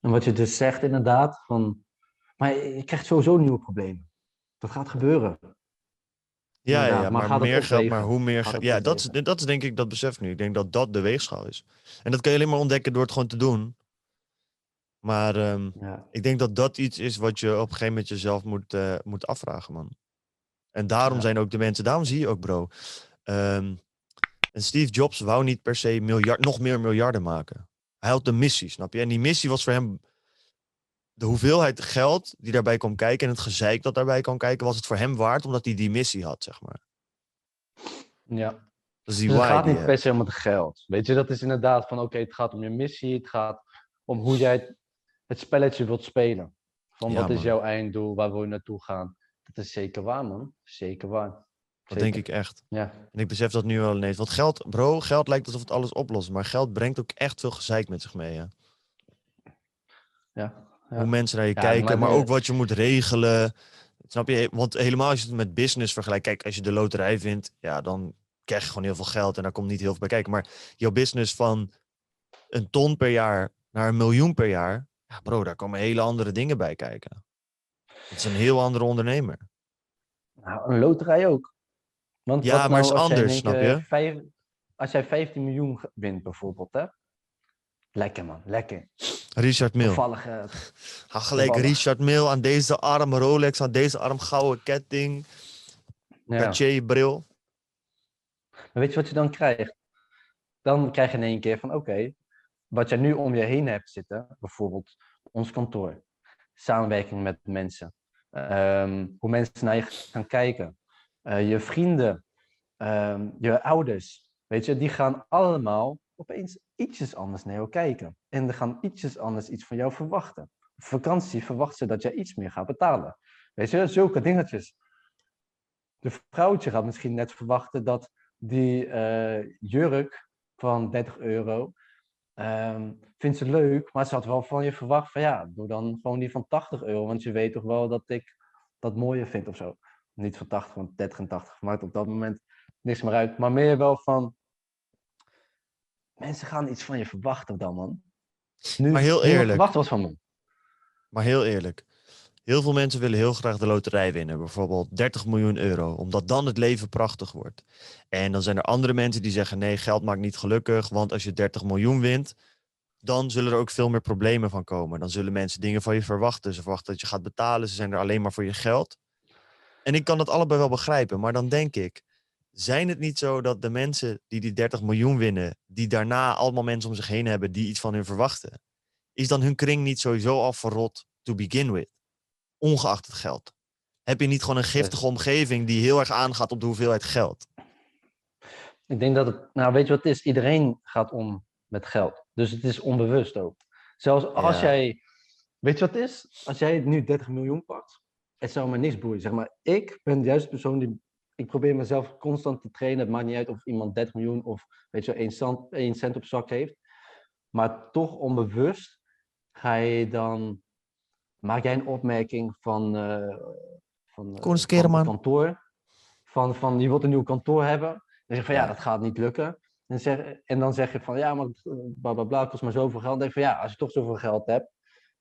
En wat je dus zegt inderdaad, van, maar je krijgt sowieso nieuwe problemen. Dat gaat gebeuren. Ja, ja, maar meer geld, maar hoe meer geld. Ja, dat is, dat is denk ik, dat besef nu. Ik denk dat dat de weegschaal is. En dat kan je alleen maar ontdekken door het gewoon te doen. Maar ehm, Ja. ik denk dat dat iets is wat je op een gegeven moment jezelf moet, eh, moet afvragen, man. En daarom Ja. zijn ook de mensen, daarom zie je ook, bro. ehm, en Steve Jobs wou niet per se miljard, nog meer miljarden maken. Hij had een missie, snap je? En die missie was voor hem. De hoeveelheid geld die daarbij kwam kijken en het gezeik dat daarbij kwam kijken, was het voor hem waard omdat hij die missie had, zeg maar. ja. Dat is die Dus het gaat niet per se om het geld. Weet je, dat is inderdaad van oké, het gaat om je missie, het gaat om hoe jij het, spelletje wilt spelen. Van Ja, wat is jouw einddoel, waar wil je naartoe gaan. Dat is zeker waar, man. Zeker waar. Dat denk ik echt. Ja, En ik besef dat nu wel ineens. Want geld, bro, geld lijkt alsof het alles oplost. Maar geld brengt ook echt veel gezeik met zich mee. Hè? ja. Ja. Hoe mensen naar je Ja, kijken, maar ook wat je moet regelen. Snap je? Want helemaal als je het met business vergelijkt. Kijk, als je de loterij vindt, ja, dan krijg je gewoon heel veel geld. En daar komt niet heel veel bij kijken. Maar jouw business van een ton per jaar naar een miljoen per jaar. Ja, bro, daar komen hele andere dingen bij kijken. Het is een heel andere ondernemer. Nou, een loterij ook. Want Ja, maar nou is anders, snap je? vijf- als jij 15 miljoen wint bijvoorbeeld, hè? Lekker man, lekker. Richard Mille. Toevallig. eh, Ga gelijk. Richard Mille aan deze arm Rolex, aan deze arm gouden ketting, ja. Cartier bril. Maar weet je wat je dan krijgt? Dan krijg je in één keer van oké, wat jij nu om je heen hebt zitten, bijvoorbeeld ons kantoor, samenwerking met mensen, ehm, hoe mensen naar je gaan kijken, eh, je vrienden, ehm, je ouders, weet je, die gaan allemaal opeens ietsjes anders naar jou kijken. En die gaan ietsjes anders iets van jou verwachten. Op vakantie verwachten ze dat jij iets meer gaat betalen. Weet je, zulke dingetjes. De vrouwtje gaat misschien net verwachten dat die eh, jurk van 30 euro ehm, vindt ze leuk, maar ze had wel van je verwacht van ja, doe dan gewoon die van 80 euro, want je weet toch wel dat ik dat mooier vind of zo. Niet van 80, want 30 en 80 maakt op dat moment niks meer uit, maar meer wel van mensen gaan iets van je verwachten dan man. Nu, Maar heel eerlijk. verwacht was van me. Maar heel eerlijk, heel veel mensen willen heel graag de loterij winnen. Bijvoorbeeld 30 miljoen euro, omdat dan het leven prachtig wordt. En dan zijn er andere mensen die zeggen, nee, geld maakt niet gelukkig. Want als je 30 miljoen wint, dan zullen er ook veel meer problemen van komen. Dan zullen mensen dingen van je verwachten. Ze verwachten dat je gaat betalen, ze zijn er alleen maar voor je geld. En ik kan dat allebei wel begrijpen, maar dan denk ik, zijn het niet zo dat de mensen die die 30 miljoen winnen, die daarna allemaal mensen om zich heen hebben die iets van hun verwachten, is dan hun kring niet sowieso al verrot to begin with? Ongeacht het geld. Heb je niet gewoon een giftige omgeving die heel erg aangaat op de hoeveelheid geld? Ik denk dat het, nou weet je wat het is? Iedereen gaat om met geld. Dus het is onbewust ook. Zelfs als Ja. jij, weet je wat het is? Als jij nu 30 miljoen pakt, het zou me niks boeien. Zeg maar, ik ben juist de persoon die, ik probeer mezelf constant te trainen. Het maakt niet uit of iemand 30 miljoen of weet je, wel, 1 cent, 1 cent op zak heeft. Maar toch onbewust ga je dan, maak jij een opmerking van, eh van, eh, van kantoor. Van, van je wilt een nieuw kantoor hebben. Dan zeg je van ja, dat gaat niet lukken. En, zeg, en dan zeg je van ja, maar het, eh, bla bla bla, kost maar zoveel geld. Dan denk je van ja, als je toch zoveel geld hebt,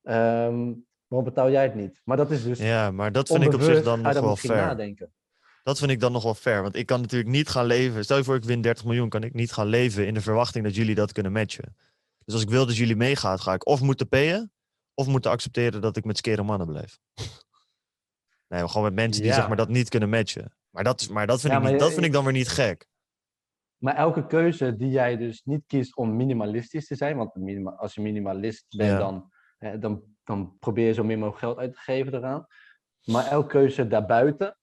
ehm, waarom betaal jij het niet? Maar dat is dus Ja, maar dat vind ik op zich dan nog wel fair. nadenken. Dat vind ik dan nog wel fair. Want ik kan natuurlijk niet gaan leven. Stel je voor, ik win 30 miljoen. Kan ik niet gaan leven in de verwachting dat jullie dat kunnen matchen. Dus als ik wil dat jullie meegaan, ga ik of moeten payen. Of moeten accepteren dat ik met skere mannen blijf. Nee, gewoon met mensen die Ja. zeg maar, dat niet kunnen matchen. Maar dat, maar dat, vind, Ja, ik, maar niet, je- dat vind ik dan weer niet gek. Maar elke keuze die jij dus niet kiest om minimalistisch te zijn, want minima- als je minimalist bent, Ja. dan, hè, dan, dan probeer je zo min mogelijk geld uit te geven eraan. Maar elke keuze daarbuiten,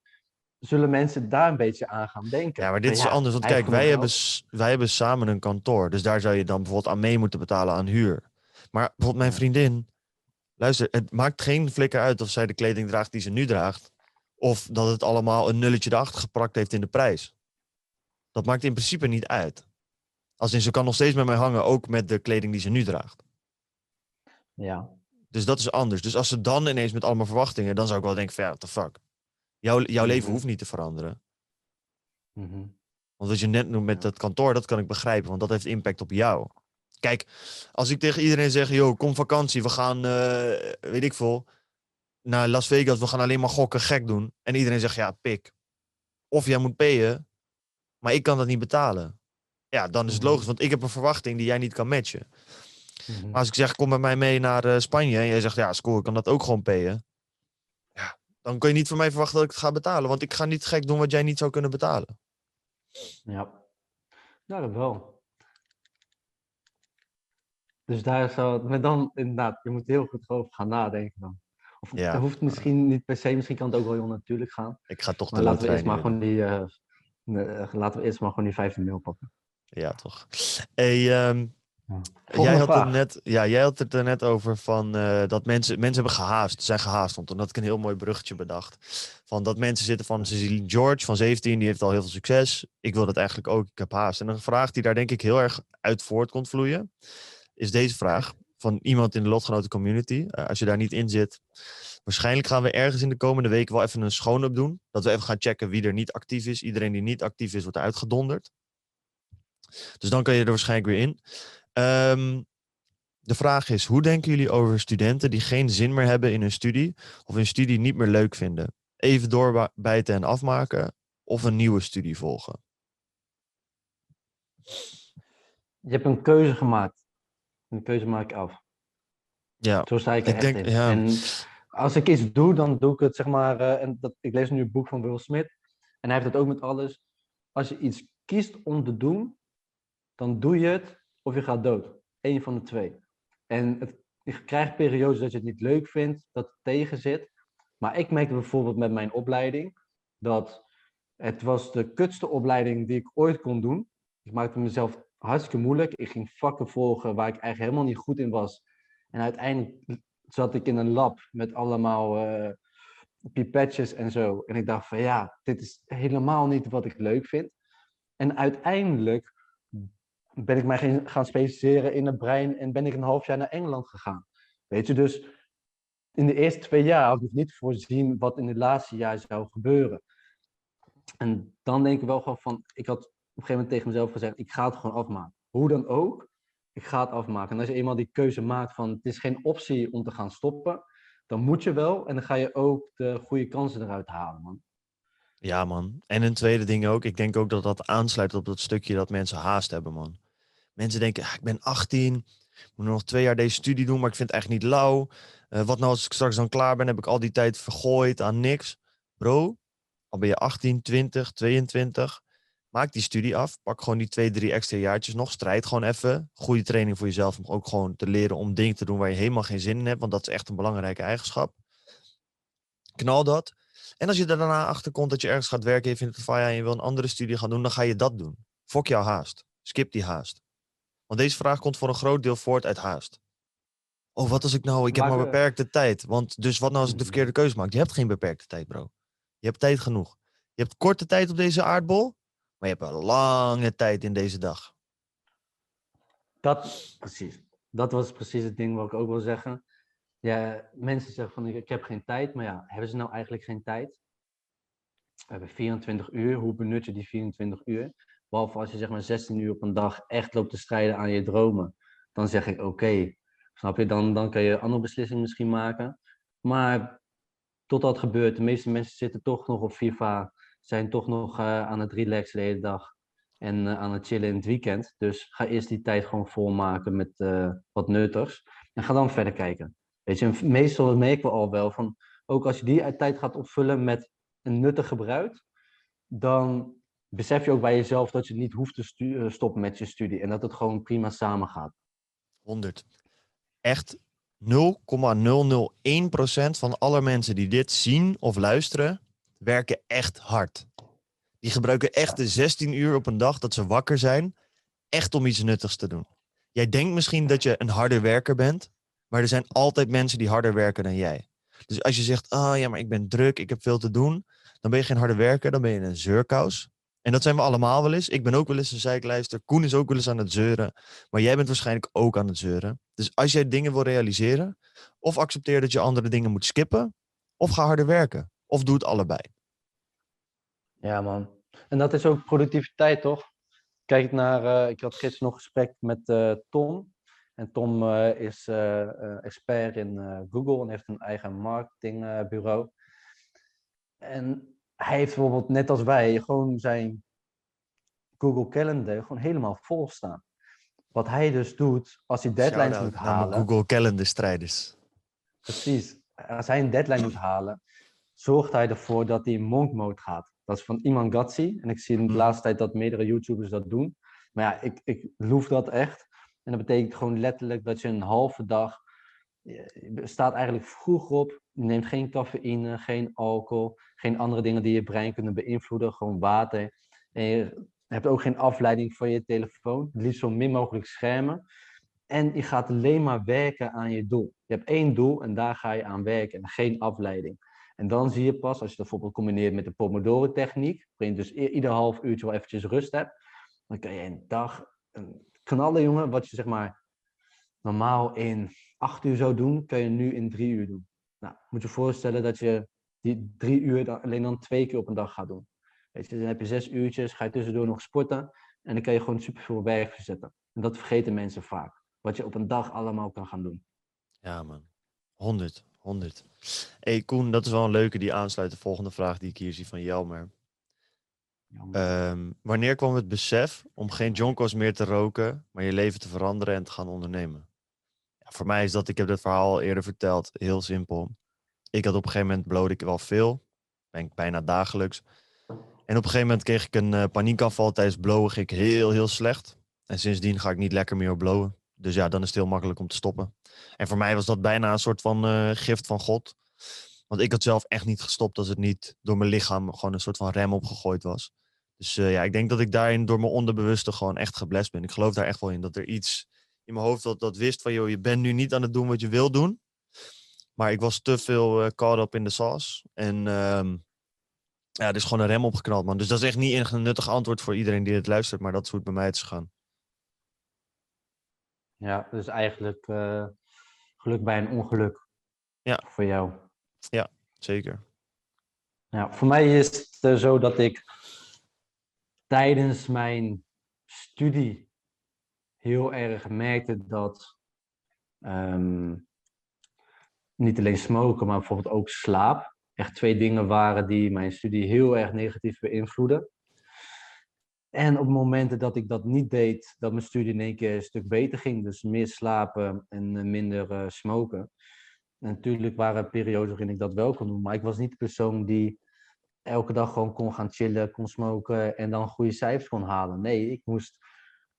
zullen mensen daar een beetje aan gaan denken. Ja, maar dit is anders. Want kijk, wij hebben, wij hebben samen een kantoor. Dus daar zou je dan bijvoorbeeld aan mee moeten betalen aan huur. Maar bijvoorbeeld mijn vriendin. Luister, het maakt geen flikker uit of zij de kleding draagt die ze nu draagt. Of dat het allemaal een nulletje erachter geprakt heeft in de prijs. Dat maakt in principe niet uit. Als in, ze kan nog steeds met mij hangen, ook met de kleding die ze nu draagt. Ja, Dus dat is anders. Dus als ze dan ineens met allemaal verwachtingen, dan zou ik wel denken van ja, what the fuck. Jouw, jouw leven Mhm. hoeft niet te veranderen. mhm. Want wat je net noemt met dat kantoor, dat kan ik begrijpen, want dat heeft impact op jou. Kijk, als ik tegen iedereen zeg, joh, kom vakantie, we gaan, eh, weet ik veel, naar Las Vegas, we gaan alleen maar gokken, gek doen. En iedereen zegt, ja, pik. Of jij moet payen, maar ik kan dat niet betalen. Ja, dan is het Mhm. logisch, want ik heb een verwachting die jij niet kan matchen. mhm. Maar als ik zeg, kom met mij mee naar eh, Spanje, en jij zegt, ja, school, ik kan dat ook gewoon payen. Dan kun je niet van mij verwachten dat ik het ga betalen, want ik ga niet gek doen wat jij niet zou kunnen betalen. Ja. ja, dat wel. Dus daar zou het, maar dan inderdaad, je moet heel goed over gaan nadenken dan. Of Ja. het hoeft misschien niet per se, misschien kan het ook wel heel natuurlijk gaan. Ik ga toch de Maar laten we eerst maar gewoon die, eh, eh, laten we eerst maar gewoon die 15 mil pakken. Ja, toch. Hey, ehm, jij, had het net, ja, jij had het er net over van, eh, dat mensen, mensen hebben gehaast, zijn gehaast. Want toen had ik een heel mooi bruggetje bedacht. Van dat mensen zitten van, ze zien George van 17, die heeft al heel veel succes. Ik wil dat eigenlijk ook, ik heb haast. En een vraag die daar denk ik heel erg uit voort kon vloeien, is deze vraag van iemand in de lotgenoten community. Eh, als je daar niet in zit, waarschijnlijk gaan we ergens in de komende weken wel even een schoon-up doen. Dat we even gaan checken wie er niet actief is. Iedereen die niet actief is, wordt uitgedonderd. Dus dan kan je er waarschijnlijk weer in. Ehm, de vraag is, hoe denken jullie over studenten die geen zin meer hebben in hun studie of hun studie niet meer leuk vinden? Even doorbijten en afmaken of een nieuwe studie volgen? Je hebt een keuze gemaakt. Een keuze maak ik af. Ja, Zo sta ik er Ik denk- in. ja. En als ik iets doe, dan doe ik het zeg maar. eh, en dat, ik lees nu een boek van Will Smith. En hij heeft het ook met alles. Als je iets kiest om te doen, dan doe je het of je gaat dood. Eén van de twee. En het, je krijgt periodes dat je het niet leuk vindt, dat het tegen zit. Maar ik merkte bijvoorbeeld met mijn opleiding dat het was de kutste opleiding die ik ooit kon doen. Ik maakte mezelf hartstikke moeilijk. Ik ging vakken volgen waar ik eigenlijk helemaal niet goed in was. En uiteindelijk zat ik in een lab met allemaal eh, pipetjes en zo. En ik dacht van ja, dit is helemaal niet wat ik leuk vind. En uiteindelijk ben ik mij gaan- specialiseren in het brein en ben ik een half jaar naar Engeland gegaan. Weet je, dus in de eerste twee jaar had ik niet voorzien wat in het laatste jaar zou gebeuren. En dan denk ik wel gewoon van, ik had op een gegeven moment tegen mezelf gezegd, ik ga het gewoon afmaken. Hoe dan ook, ik ga het afmaken. En als je eenmaal die keuze maakt van, het is geen optie om te gaan stoppen, dan moet je wel en dan ga je ook de goede kansen eruit halen, man. Ja, man. En een tweede ding ook. Ik denk ook dat dat aansluit op dat stukje dat mensen haast hebben, man. Mensen denken, ah, ik ben 18, ik moet nog twee jaar deze studie doen, maar ik vind het echt niet lauw. Eh, wat nou als ik straks dan klaar ben, heb ik al die tijd vergooid aan niks. Bro, al ben je 18, 20, 22, maak die studie af. Pak gewoon die twee, drie extra jaartjes nog. Strijd gewoon even. Goede training voor jezelf om ook gewoon te leren om dingen te doen waar je helemaal geen zin in hebt, want dat is echt een belangrijke eigenschap. Knal dat. En als je er daarna achter komt dat je ergens gaat werken, je vindt het van en je wil een andere studie gaan doen, dan ga je dat doen. Fok jouw haast. Skip die haast. Want deze vraag komt voor een groot deel voort uit haast. Oh, wat als ik nou, ik heb Maar beperkte tijd. Want dus wat nou als ik de Mhm. verkeerde keuze maak? Je hebt geen beperkte tijd, bro. Je hebt tijd genoeg. Je hebt korte tijd op deze aardbol, maar je hebt een lange tijd in deze dag. Dat, precies. Dat was precies het ding wat ik ook wil zeggen. Ja, mensen zeggen van, ik, ik heb geen tijd. Maar ja, hebben ze nou eigenlijk geen tijd? We hebben 24 uur. Hoe benut je die 24 uur? Behalve als je zeg maar 16 uur op een dag echt loopt te strijden aan je dromen. Dan zeg ik, oké, snap je? Dan, dan kan je een andere beslissing misschien maken. Maar tot dat gebeurt, de meeste mensen zitten toch nog op FIFA, zijn toch nog eh, aan het relaxen de hele dag en eh, aan het chillen in het weekend. Dus ga eerst die tijd gewoon volmaken met eh, wat nuttigs en ga dan verder kijken. Weet je, meestal merken we al wel van, ook als je die tijd gaat opvullen met een nuttig gebruik, dan besef je ook bij jezelf dat je niet hoeft te eh, stoppen met je studie en dat het gewoon prima samen gaat. 100. Echt 0,001% van alle mensen die dit zien of luisteren, werken echt hard. Die gebruiken echt de 16 uur op een dag dat ze wakker zijn, echt om iets nuttigs te doen. Jij denkt misschien dat je een harde werker bent, maar er zijn altijd mensen die harder werken dan jij. Dus als je zegt, ah ja, maar ik ben druk, ik heb veel te doen, dan ben je geen harde werker, dan ben je een zeurkous. En dat zijn we allemaal wel eens. Ik ben ook wel eens een zeiklijster. Koen is ook wel eens aan het zeuren. Maar jij bent waarschijnlijk ook aan het zeuren. Dus als jij dingen wil realiseren, of accepteer dat je andere dingen moet skippen, of ga harder werken. Of doe het allebei. Ja, man. En dat is ook productiviteit, toch? Kijk naar, eh, ik had gisteren nog een gesprek met eh, Tom. En Tom eh, is expert in Google en heeft een eigen marketingbureau. en hij heeft bijvoorbeeld, net als wij, gewoon zijn Google Calendar gewoon helemaal vol staan. Wat hij dus doet, als hij deadlines Shout-out moet halen. Google Calendar strijders. Precies. Als hij een deadline moet halen, zorgt hij ervoor dat hij in monk mode gaat. Dat is van Iman Gatsi. En ik zie in de Mm. laatste tijd dat meerdere YouTubers dat doen. Maar ja, ik, ik loef dat echt. En dat betekent gewoon letterlijk dat je een halve dag. Staat eigenlijk vroeg op. Neemt geen cafeïne, geen alcohol, geen andere dingen die je brein kunnen beïnvloeden. Gewoon water. En je hebt ook geen afleiding van je telefoon. Het liefst zo min mogelijk schermen. En je gaat alleen maar werken aan je doel. Je hebt één doel en daar ga je aan werken en geen afleiding. En dan zie je pas, als je dat bijvoorbeeld combineert met de Pomodoro-techniek, waarin je dus ieder half uurtje wel eventjes rust hebt, dan kan je een dag knallen, jongen, wat je zeg maar normaal in acht uur zou doen, kun je nu in drie uur doen. Nou, moet je voorstellen dat je die drie uur dan, alleen dan twee keer op een dag gaat doen. Weet je, dan heb je zes uurtjes, ga je tussendoor nog sporten en dan kan je gewoon superveel werk verzetten. En dat vergeten mensen vaak. Wat je op een dag allemaal kan gaan doen. Ja, man. 100, 100. hey, Koen, dat is wel een leuke die aansluit de volgende vraag die ik hier zie van Jelmer. Ehm, wanneer kwam het besef om geen jonkos meer te roken, maar je leven te veranderen en te gaan ondernemen? Voor mij is dat, ik heb dit verhaal al eerder verteld, heel simpel. Ik had op een gegeven moment blode ik wel veel, ben bijna dagelijks. En op een gegeven moment kreeg ik een eh, paniekaanval tijdens blowen, ging ik heel, heel slecht. En sindsdien ga ik niet lekker meer blowen. Dus ja, dan is het heel makkelijk om te stoppen. En voor mij was dat bijna een soort van eh, gift van God. Want ik had zelf echt niet gestopt als het niet door mijn lichaam gewoon een soort van rem opgegooid was. Dus eh, ja, ik denk dat ik daarin door mijn onderbewuste gewoon echt geblest ben. Ik geloof daar echt wel in dat er iets in mijn hoofd dat, dat wist van, joh, je bent nu niet aan het doen wat je wil doen. Maar ik was te veel eh caught up in de sauce. En ehm, ja, er is gewoon een rem opgeknald, man. Dus dat is echt niet een nuttig antwoord voor iedereen die het luistert, maar dat is hoe het bij mij is gegaan. Ja, dus eigenlijk eh, geluk bij een ongeluk. Ja. Voor jou. Zeker. Ja, voor mij is het eh, zo dat ik tijdens mijn studie heel erg merkte dat ehm, niet alleen smoken, maar bijvoorbeeld ook slaap echt twee dingen waren die mijn studie heel erg negatief beïnvloeden. En op momenten dat ik dat niet deed, dat mijn studie in één keer een stuk beter ging. Dus meer slapen en eh, minder eh, smoken. En natuurlijk waren er periodes waarin ik dat wel kon doen. Maar ik was niet de persoon die elke dag gewoon kon gaan chillen, kon smoken en dan goede cijfers kon halen. Nee, ik moest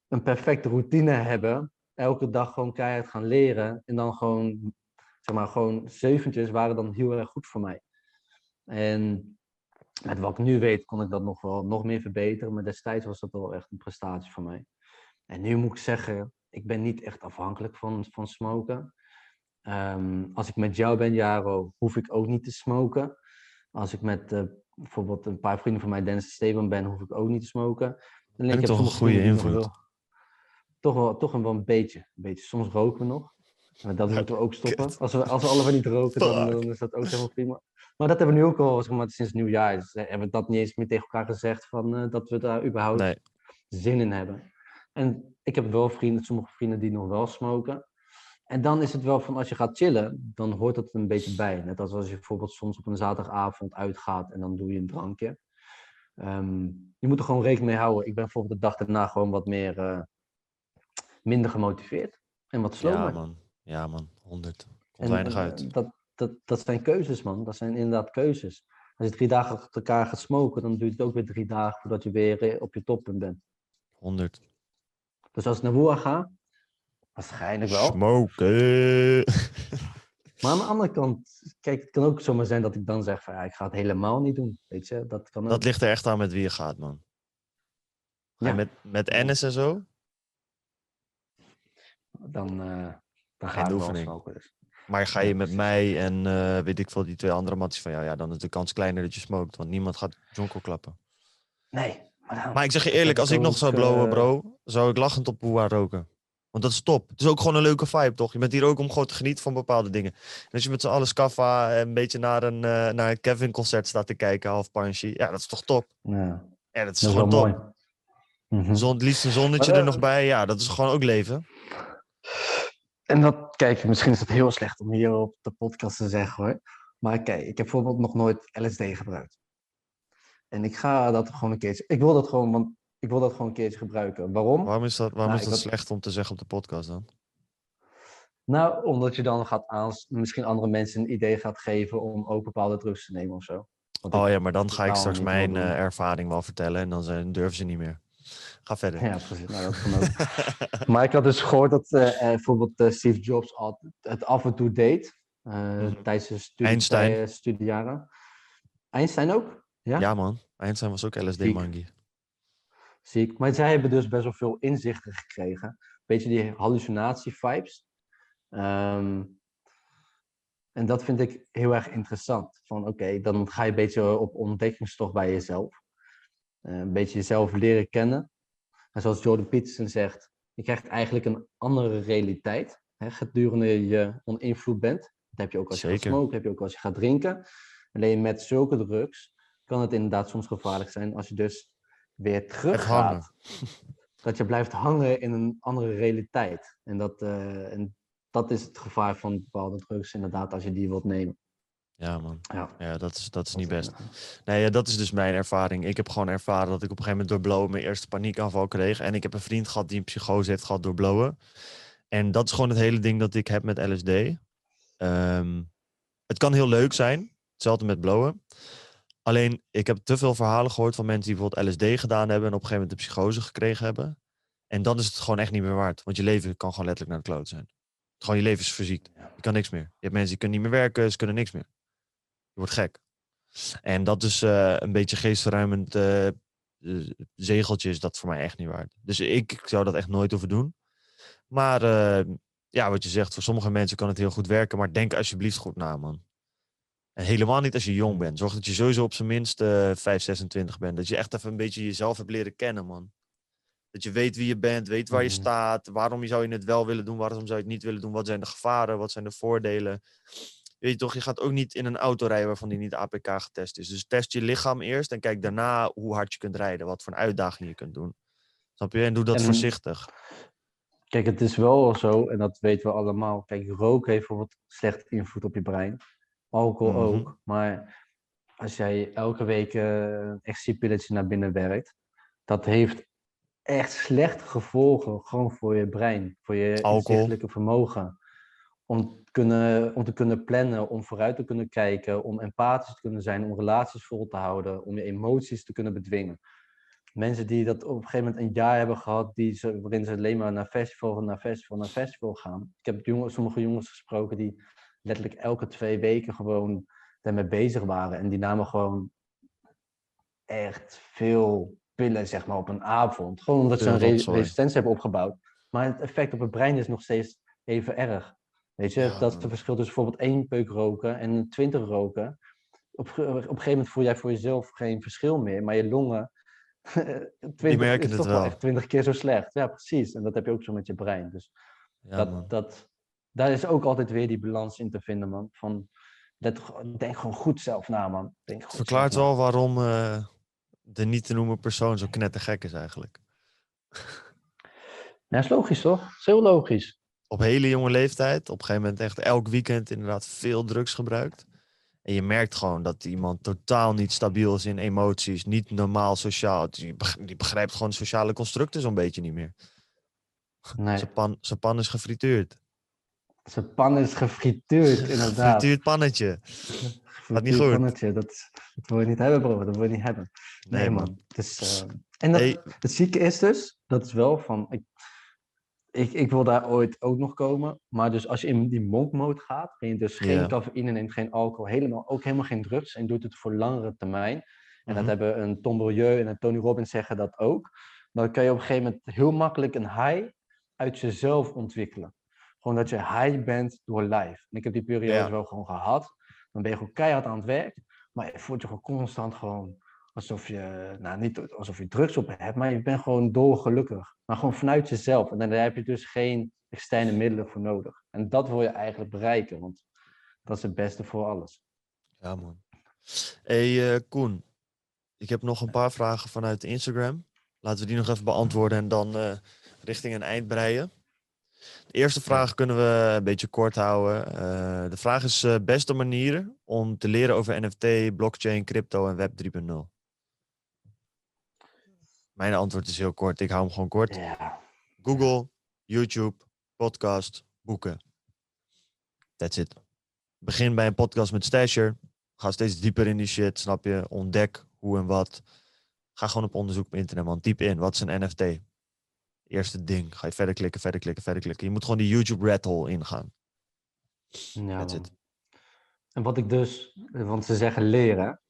een perfecte routine hebben. Elke dag gewoon keihard gaan leren. En dan gewoon, zeg maar, gewoon zeventjes waren dan heel erg goed voor mij. En met wat ik nu weet, kon ik dat nog wel nog meer verbeteren. Maar destijds was dat wel echt een prestatie voor mij. En nu moet ik zeggen, ik ben niet echt afhankelijk van, van smoken. Ehm, als ik met jou ben, Jaro, hoef ik ook niet te smoken. Als ik met uh, bijvoorbeeld een paar vrienden van mij, Dennis en Steven, ben, hoef ik ook niet te smoken. Alleen ik heb toch een goede invloed. Toch wel, toch wel een beetje, een beetje. Soms roken we nog. Maar dat moeten we ook stoppen. Als we, als we allebei niet roken, dan, dan, is dat ook helemaal prima. Maar dat hebben we nu ook al, zeg maar, sinds nieuwjaar. Dus hebben we dat niet eens meer tegen elkaar gezegd, van, uh, dat we daar überhaupt nee. zin in hebben. En ik heb wel vrienden, sommige vrienden die nog wel smoken. En dan is het wel van als je gaat chillen, dan hoort het een beetje bij. Net als als je bijvoorbeeld soms op een zaterdagavond uitgaat en dan doe je een drankje. Ehm, je moet er gewoon rekening mee houden. Ik ben bijvoorbeeld de dag daarna gewoon wat meer eh, minder gemotiveerd en wat slower. Ja, man. Ja, man. 100. Komt weinig uit. Dat, dat, dat zijn keuzes, man. Dat zijn inderdaad keuzes. Als je drie dagen achter elkaar gaat smoken, dan duurt het ook weer drie dagen voordat je weer eh, op je toppunt bent. 100. Dus als ik naar Woeha ga, waarschijnlijk wel. Smoken. Maar aan de andere kant, kijk, het kan ook zomaar zijn dat ik dan zeg van ja, ik ga het helemaal niet doen. Weet je, dat kan ook. Dat ligt er echt aan met wie je gaat, man. Ja. met, met Ennis en zo? Dan, eh dan Geen ga ik wel oefening. smoken. Dus. Maar ga je met mij en eh, weet ik veel, die twee andere matties van jou, ja, dan is de kans kleiner dat je smoked. Want niemand gaat jonko klappen. Nee, maar, dan- Maar ik zeg je eerlijk, als ik nog zou blowen, eh, bro, zou ik lachend op Boeha roken. Want dat is top. Het is ook gewoon een leuke vibe, toch? Je bent hier ook om gewoon te genieten van bepaalde dingen. En als je met z'n allen scaffa een beetje naar een, naar een Kevin-concert staat te kijken, half punchy, ja, dat is toch top? Ja, Ja, dat is dat gewoon mooi. top. Mhm. Zon, het liefst een zonnetje Maar, er nog bij, ja, dat is gewoon ook leven. En dat, kijk, misschien is het heel slecht om hier op de podcast te zeggen hoor. Maar kijk, ik heb bijvoorbeeld nog nooit LSD gebruikt. En ik ga dat gewoon een keertje. Ik wil dat gewoon, want ik wil dat gewoon een keertje gebruiken. Waarom? Waarom is dat, waarom Nou, is dat slecht om te zeggen op de podcast dan? Nou, omdat je dan gaat aans, misschien andere mensen een idee gaat geven om ook bepaalde drugs te nemen of zo. Want Oh ja, maar dan ga ik straks mijn eh, ervaring wel vertellen en dan zijn, durven ze niet meer. Ga verder. Ja, precies. Nou, dat kan ook. maar ik had dus gehoord dat eh, eh, bijvoorbeeld eh, Steve Jobs al, het af en toe deed. Mhm. Tijdens zijn studie, studiejaren. Einstein ook? Ja? Ja man, Einstein was ook Ziek. LSD-mangie. Zie ik. Maar zij hebben dus best wel veel inzichten gekregen. Beetje die hallucinatie-vibes. Ehm, en dat vind ik heel erg interessant. Van oké, dan ga je een beetje op ontdekkingstocht bij jezelf. Een beetje jezelf leren kennen. En zoals Jordan Peterson zegt, je krijgt eigenlijk een andere realiteit. Hè, gedurende je oninvloed bent. Dat heb je ook als je gaat smoken, heb je ook als je gaat drinken. Alleen met zulke drugs kan het inderdaad soms gevaarlijk zijn als je dus weer terug gaat. Dat je blijft hangen in een andere realiteit. En dat, eh, en dat is het gevaar van bepaalde drugs, inderdaad, als je die wilt nemen. Ja man, Ja, ja, dat is, dat is niet best. Nee, ja, dat is dus mijn ervaring. Ik heb gewoon ervaren dat ik op een gegeven moment door blowen mijn eerste paniekaanval kreeg. En ik heb een vriend gehad die een psychose heeft gehad door blowen. En dat is gewoon het hele ding dat ik heb met LSD. Ehm, het kan heel leuk zijn, hetzelfde met blowen. Alleen, ik heb te veel verhalen gehoord van mensen die bijvoorbeeld LSD gedaan hebben en op een gegeven moment een psychose gekregen hebben. En dan is het gewoon echt niet meer waard. Want je leven kan gewoon letterlijk naar de kloot zijn. Gewoon je leven is verziekt. Je kan niks meer. Je hebt mensen die kunnen niet meer werken, ze kunnen niks meer. Wordt gek. En dat is eh, een beetje geestverruimend eh, eh, zegeltje is dat voor mij echt niet waard. Dus ik, ik zou dat echt nooit hoeven doen. Maar ja, wat je zegt, voor sommige mensen kan het heel goed werken. Maar denk alsjeblieft goed na, man. En helemaal niet als je jong bent. Zorg dat je sowieso op zijn minst eh 5, 26 bent. Dat je echt even een beetje jezelf hebt leren kennen, man. Dat je weet wie je bent, weet waar je Mhm. staat. Waarom zou je het wel willen doen, waarom zou je het niet willen doen. Wat zijn de gevaren, wat zijn de voordelen. Weet je toch, je gaat ook niet in een auto rijden waarvan die niet APK getest is. Dus test je lichaam eerst en kijk daarna hoe hard je kunt rijden. Wat voor een uitdaging je kunt doen. Snap je? En doe dat En- voorzichtig. Kijk, het is wel zo, en dat weten we allemaal. Kijk, rook heeft bijvoorbeeld slecht invloed op je brein. Alcohol Mhm. ook. Maar als jij elke week eh, een ecstasy-pilletje naar binnen werkt, dat heeft echt slechte gevolgen gewoon voor je brein, voor je Alcohol. vermogen. Om, te kunnen, om te kunnen plannen, om vooruit te kunnen kijken, om empathisch te kunnen zijn, om relaties vol te houden, om je emoties te kunnen bedwingen. Mensen die dat op een gegeven moment een jaar hebben gehad, die ze, waarin ze alleen maar naar festival, naar festival, naar festival gaan. Ik heb jongen, sommige jongens gesproken die letterlijk elke twee weken gewoon daarmee bezig waren. En die namen gewoon echt veel pillen, zeg maar, op een avond. Gewoon omdat ze een re- resistentie hebben opgebouwd. Maar het effect op het brein is nog steeds even erg. Weet je, Ja, dat is het verschil tussen bijvoorbeeld één peuk roken en twintig roken. Op, op een gegeven moment voel jij voor jezelf geen verschil meer, maar je longen. 20 merken is het toch wel. echt twintig keer zo slecht. Ja, precies. En dat heb je ook zo met je brein. Dus Ja, dat, dat, daar is ook altijd weer die balans in te vinden, man. Van, let, gewoon- denk gewoon goed zelf na, man. Denk Het goed verklaart wel waarom eh, de niet te noemen persoon zo knettergek is eigenlijk. Ja, is logisch toch? is heel logisch. Op hele jonge leeftijd. Op een gegeven moment echt elk weekend inderdaad veel drugs gebruikt. En je merkt gewoon dat iemand totaal niet stabiel is in emoties, niet normaal sociaal. Die beg- die begrijpt gewoon sociale constructen zo'n beetje niet meer. Nee, Zijn pan, zijn pan is gefrituurd. zijn pan is gefrituurd, inderdaad. Gefrituurd pannetje. Gefrituurd goed. pannetje, Dat, wil je niet hebben, bro. Dat wil je niet hebben. Nee, Nee, man. man. Dus, eh, en dat, Hey, het zieke is dus, dat is wel van... Ik, ik, ik wil daar ooit ook nog komen. Maar dus als je in die monk mode gaat, en je dus geen cafeïne neemt, geen alcohol, helemaal, ook helemaal geen drugs. En doet het voor langere termijn. En Mhm. dat hebben een Tom Beaulieu en een Tony Robbins zeggen dat ook. Dan kan je op een gegeven moment heel makkelijk een high uit jezelf ontwikkelen. Gewoon dat je high bent door life. En ik heb die periodes Ja. wel gewoon gehad. Dan ben je gewoon keihard aan het werk. Maar je voelt je gewoon constant gewoon alsof je, nou niet alsof je drugs op hebt, maar je bent gewoon dolgelukkig. Maar gewoon vanuit jezelf. En daar heb je dus geen externe middelen voor nodig. En dat wil je eigenlijk bereiken, want dat is het beste voor alles. Ja, man. hey, eh, Koen. Ik heb nog een paar vragen vanuit Instagram. Laten we die nog even beantwoorden en dan eh, richting een eind breien. De eerste vraag kunnen we een beetje kort houden. Eh, de vraag is beste manieren om te leren over NFT, blockchain, crypto en web 3.0. Mijn antwoord is heel kort. Ik hou hem gewoon kort. Ja, Google, YouTube, podcast, boeken. That's it. Begin bij een podcast met Stasher. Ga steeds dieper in die shit, snap je? Ontdek hoe en wat. Ga gewoon op onderzoek op internet, man. Typ in, wat is een NFT? Eerste ding. Ga je verder klikken, verder klikken, verder klikken. Je moet gewoon die YouTube rat hole ingaan. ja That's it. En wat ik dus, want ze zeggen leren,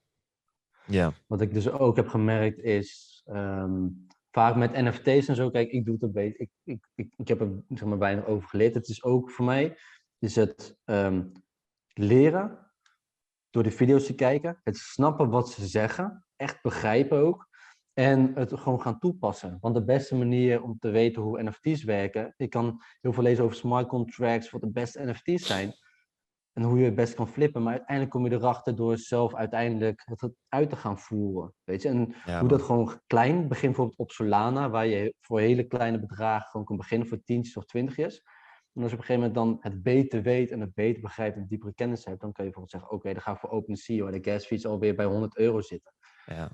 Ja, wat ik dus ook heb gemerkt is, ehm, vaak met NFT's en zo, kijk, ik doe het een beetje, ik, ik, ik, ik heb er zeg maar weinig over geleerd. Het is ook voor mij, is het ehm, leren door de video's te kijken, het snappen wat ze zeggen, echt begrijpen ook, en het gewoon gaan toepassen. Want de beste manier om te weten hoe NFT's werken, je kan heel veel lezen over smart contracts, wat de beste NFT's zijn, en hoe je het best kan flippen, maar uiteindelijk kom je erachter door zelf uiteindelijk het uit te gaan voeren. Weet je, en ja Doe man. dat gewoon klein. Begin bijvoorbeeld op Solana, waar je voor hele kleine bedragen gewoon kan beginnen voor tientjes of twintigjes. En als je op een gegeven moment dan het beter weet en het beter begrijpt en diepere kennis hebt, dan kan je bijvoorbeeld zeggen, oké, dan ga ik voor OpenSea, waar de gas fees alweer bij 100 euro zitten. Ja.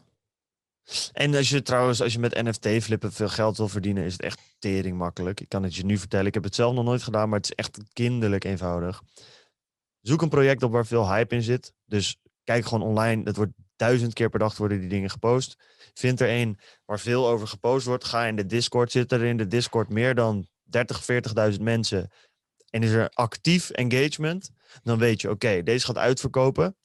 En als je trouwens, als je met NFT flippen veel geld wil verdienen, is het echt tering makkelijk. Ik kan het je nu vertellen. Ik heb het zelf nog nooit gedaan, maar het is echt kinderlijk eenvoudig. Zoek een project op waar veel hype in zit. Dus kijk gewoon online. Het wordt duizend keer per dag worden die dingen gepost. Vind er een waar veel over gepost wordt. Ga in de Discord. Zit er in de Discord meer dan 30, 40.000 mensen. En is er actief engagement. Dan weet je, oké, deze gaat uitverkopen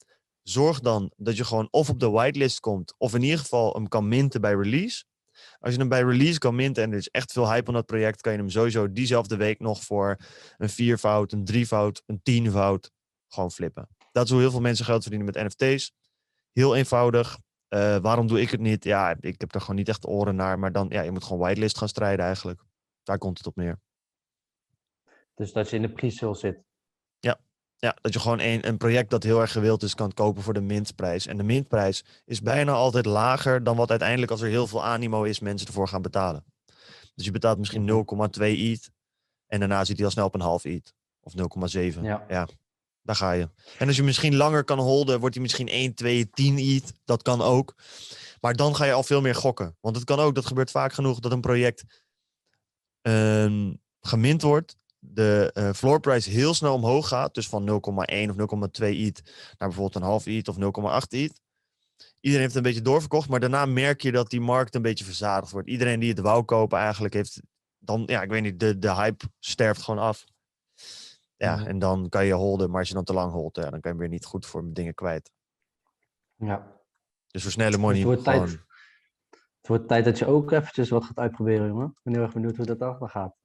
zorg dan dat je gewoon of op de whitelist komt, of in ieder geval hem kan minten bij release. Als je hem bij release kan minten en er is echt veel hype op dat project, kan je hem sowieso diezelfde week nog voor een viervoud, een drievoud, een tienvoud gewoon flippen. Dat is hoe heel veel mensen geld verdienen met NFT's. Heel eenvoudig. Eh, waarom doe ik het niet? Ja, ik heb er gewoon niet echt oren naar, maar dan, ja, je moet gewoon whitelist gaan strijden eigenlijk. Daar komt het op neer. Dus dat je in de pre-sale zit. Ja, dat je gewoon een, een project dat heel erg gewild is kan kopen voor de mintprijs. En de mintprijs is bijna altijd lager dan wat uiteindelijk als er heel veel animo is mensen ervoor gaan betalen. Dus je betaalt misschien 0,2 ETH en daarna zit hij al snel op een half ETH of 0,7. Ja. ja, daar ga je. En als je misschien langer kan holden, wordt hij misschien 1, 2, 10 ETH. Dat kan ook. Maar dan ga je al veel meer gokken. Want het kan ook, dat gebeurt vaak genoeg, dat een project ehm, gemint wordt de eh floor price heel snel omhoog gaat, dus van 0,1 of 0,2 ETH naar bijvoorbeeld een half ETH of 0,8 ETH. Iedereen heeft een beetje doorverkocht, maar daarna merk je dat die markt een beetje verzadigd wordt. Iedereen die het wou kopen eigenlijk heeft dan, ja, ik weet niet, de, de hype sterft gewoon af. Ja, Mhm. en dan kan je holden, maar als je dan te lang holdt, ja, dan kan je hem weer niet goed voor dingen kwijt. Ja. Dus voor snelle Dus money het wordt gewoon... tijd, het wordt tijd dat je ook eventjes wat gaat uitproberen, jongen. Ik ben heel erg benieuwd hoe dat dan gaat.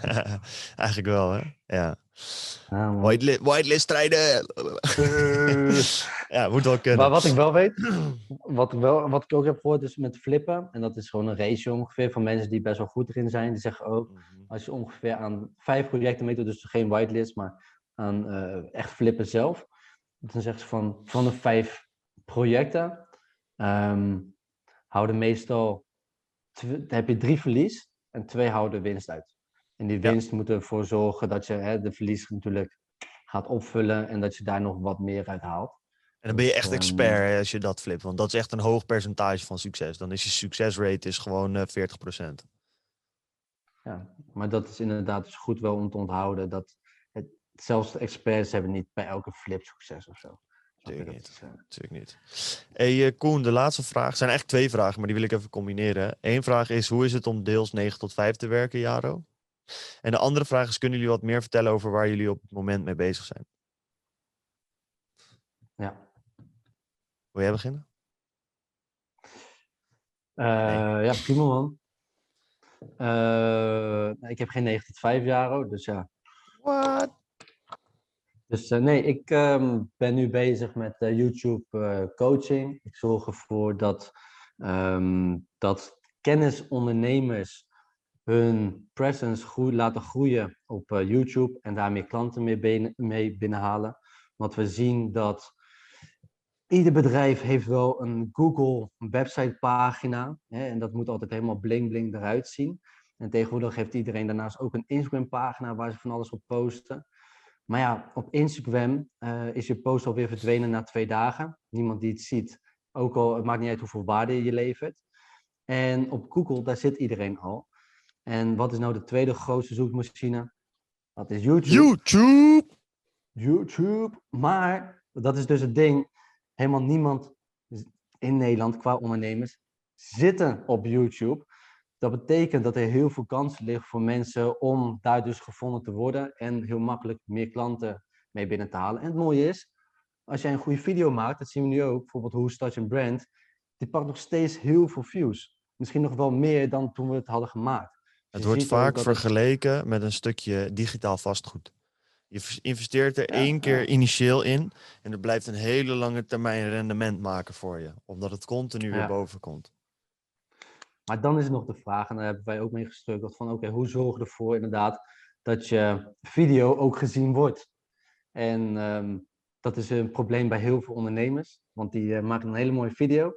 eigenlijk wel, hè? Ja. Ja. Whitelist, whitelist strijden! ja, moet wel kunnen. Maar wat ik wel weet, wat ik, wel, wat ik ook heb gehoord is met flippen, en dat is gewoon een ratio ongeveer van mensen die best wel goed erin zijn, die zeggen ook, Mhm. als je ongeveer aan vijf projecten meedoet, dus geen whitelist, maar aan eh, echt flippen zelf, dan zeggen ze van, van de vijf projecten, ehm, houden meestal, heb je drie verlies en twee houden winst uit. En die Ja. winst moet ervoor zorgen dat je hè, de verlies natuurlijk gaat opvullen en dat je daar nog wat meer uit haalt. En dan ben je Dus, echt ehm, expert hè, als je dat flipt. Want dat is echt een hoog percentage van succes. Dan is je succesrate is gewoon eh 40%. Ja, maar dat is inderdaad dus goed wel om te onthouden dat het, zelfs de experts hebben niet bij elke flip succes of zo. Snap je? Tuurlijk Dat niet. is, eh, Natuurlijk niet. Hey, eh, Koen, de laatste vraag. Het zijn eigenlijk twee vragen, maar die wil ik even combineren. Eén vraag is, hoe is het om deels 9 tot 5 te werken, Jaro? En de andere vraag is, kunnen jullie wat meer vertellen over waar jullie op het moment mee bezig zijn? ja. Wil jij beginnen? Eh, ja, prima man. Eh, ik heb geen 9 tot 5 jaar, dus ja. What? Dus eh, nee, ik ehm, ben nu bezig met YouTube coaching. Ik zorg ervoor dat, ehm, dat kennisondernemers hun presence laten groeien op eh, YouTube en daar meer klanten mee, mee binnenhalen. Want we zien dat ieder bedrijf heeft wel een Google websitepagina hè, en dat moet altijd helemaal bling bling eruit zien. En tegenwoordig heeft iedereen daarnaast ook een Instagram pagina waar ze van alles op posten. Maar ja, op Instagram eh, is je post alweer verdwenen na twee dagen. Niemand die het ziet. Ook al, het maakt niet uit hoeveel waarde je levert. En op Google, daar zit iedereen al. En wat is nou de tweede grootste zoekmachine? Dat is YouTube. YouTube! YouTube. Maar, dat is dus het ding, helemaal niemand in Nederland qua ondernemers zitten op YouTube. Dat betekent dat er heel veel kansen liggen voor mensen om daar dus gevonden te worden en heel makkelijk meer klanten mee binnen te halen. En het mooie is, als jij een goede video maakt, dat zien we nu ook, bijvoorbeeld Hoe Start een Brand, die pakt nog steeds heel veel views. Misschien nog wel meer dan toen we het hadden gemaakt. Het wordt vaak het- vergeleken met een stukje digitaal vastgoed. Je investeert er Ja, één keer ja. initieel in en het blijft een hele lange termijn rendement maken voor je. Omdat het continu weer boven komt. Maar dan is er nog de vraag, en daar hebben wij ook mee gestrukkeld, van oké, hoe zorg je ervoor inderdaad dat je video ook gezien wordt? En ehm, dat is een probleem bij heel veel ondernemers, want die eh, maken een hele mooie video,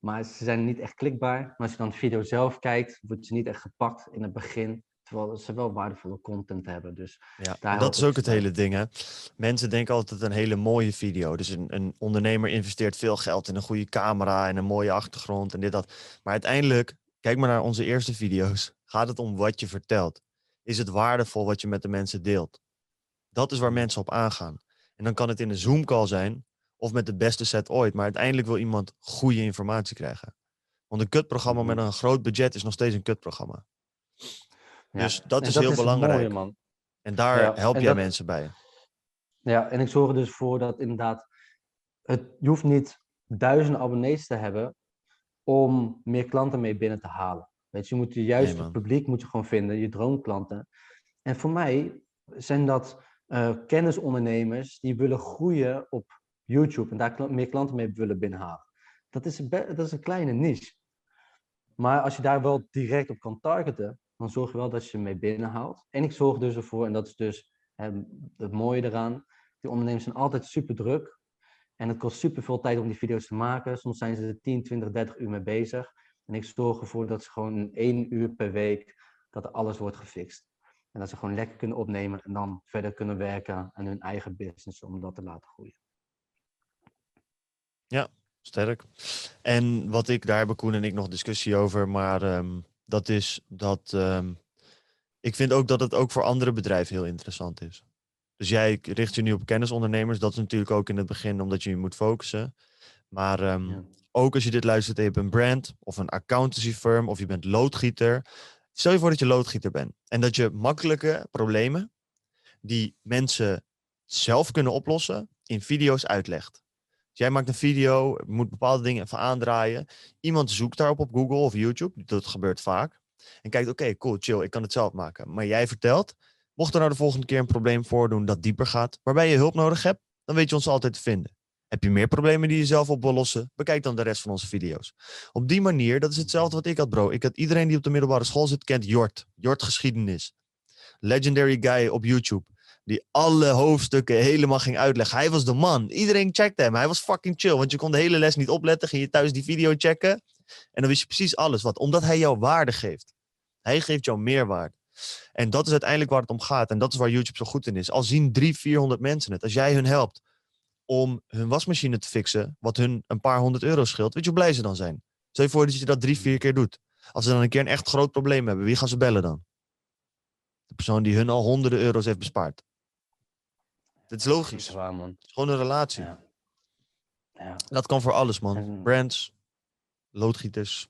maar ze zijn niet echt klikbaar. Maar als je dan de video zelf kijkt, wordt ze niet echt gepakt in het begin, terwijl ze wel waardevolle content hebben. Dus Ja, dat is ook het hele ding. Hè? Mensen denken altijd een hele mooie video. Dus een, een ondernemer investeert veel geld in een goede camera en een mooie achtergrond en dit dat. Maar uiteindelijk, kijk maar naar onze eerste video's. Gaat het om wat je vertelt? Is het waardevol wat je met de mensen deelt? Dat is waar mensen op aangaan. En dan kan het in een Zoom call zijn of met de beste set ooit. Maar uiteindelijk wil iemand goede informatie krijgen. Want een kutprogramma met Mhm. een groot budget is nog steeds een kutprogramma. ja. Dus dat En is heel het belangrijk. mooie, man. En daar Ja, help en jij dat- mensen bij. Ja, en ik zorg er dus voor dat inderdaad, het, je hoeft niet duizenden abonnees te hebben om meer klanten mee binnen te halen. Weet je, je moet je juiste man. publiek moet je gewoon vinden, je droomklanten. En voor mij zijn dat eh, kennisondernemers die willen groeien op YouTube en daar meer klanten mee willen binnenhalen. Dat is, dat is een kleine niche. Maar als je daar wel direct op kan targeten, dan zorg je wel dat je mee binnenhaalt. En ik zorg dus ervoor, en dat is dus het mooie eraan, die ondernemers zijn altijd super druk. En het kost super veel tijd om die video's te maken. Soms zijn ze er 10, 20, 30 uur mee bezig. En ik zorg ervoor dat ze gewoon één uur per week, dat alles wordt gefixt. En dat ze gewoon lekker kunnen opnemen en dan verder kunnen werken aan hun eigen business om dat te laten groeien. Sterk. En wat ik, daar hebben Koen en ik nog discussie over, maar ehm, dat is dat ehm, ik vind ook dat het ook voor andere bedrijven heel interessant is. Dus jij richt je nu op kennisondernemers, dat is natuurlijk ook in het begin omdat je je moet focussen. Maar ehm, Ja. ook als je dit luistert en je hebt een brand of een accountancy firm of je bent loodgieter. Stel je voor dat je loodgieter bent en dat je makkelijke problemen die mensen zelf kunnen oplossen in video's uitlegt. Dus jij maakt een video, moet bepaalde dingen even aandraaien. Iemand zoekt daarop op Google of YouTube, dat gebeurt vaak. En kijkt, oké, cool, chill, ik kan het zelf maken. Maar jij vertelt, mocht er nou de volgende keer een probleem voordoen dat dieper gaat, waarbij je hulp nodig hebt, dan weet je ons altijd te vinden. Heb je meer problemen die je zelf op wil lossen? Bekijk dan de rest van onze video's. Op die manier, dat is hetzelfde wat ik had, bro. Ik had iedereen die op de middelbare school zit, kent Jort. Jort geschiedenis. Legendary guy op YouTube. Die alle hoofdstukken helemaal ging uitleggen. Hij was de man. Iedereen checkte hem. Hij was fucking chill. Want je kon de hele les niet opletten. Ging je thuis die video checken. En dan wist je precies alles. Wat? Omdat hij jou waarde geeft. Hij geeft jou meerwaarde. En dat is uiteindelijk waar het om gaat. En dat is waar YouTube zo goed in is. Al zien drie, vierhonderd mensen het. Als jij hun helpt om hun wasmachine te fixen, wat hun een paar honderd euro scheelt, weet je hoe blij ze dan zijn? Stel je voor dat je dat drie, vier keer doet. Als ze dan een keer een echt groot probleem hebben, wie gaan ze bellen dan? De persoon die hun al honderden euro's heeft bespaard. Dit is logisch. Dat is waar, man. Het is gewoon een relatie. Ja. Ja. Dat kan voor alles, man. En- Brands, loodgieters,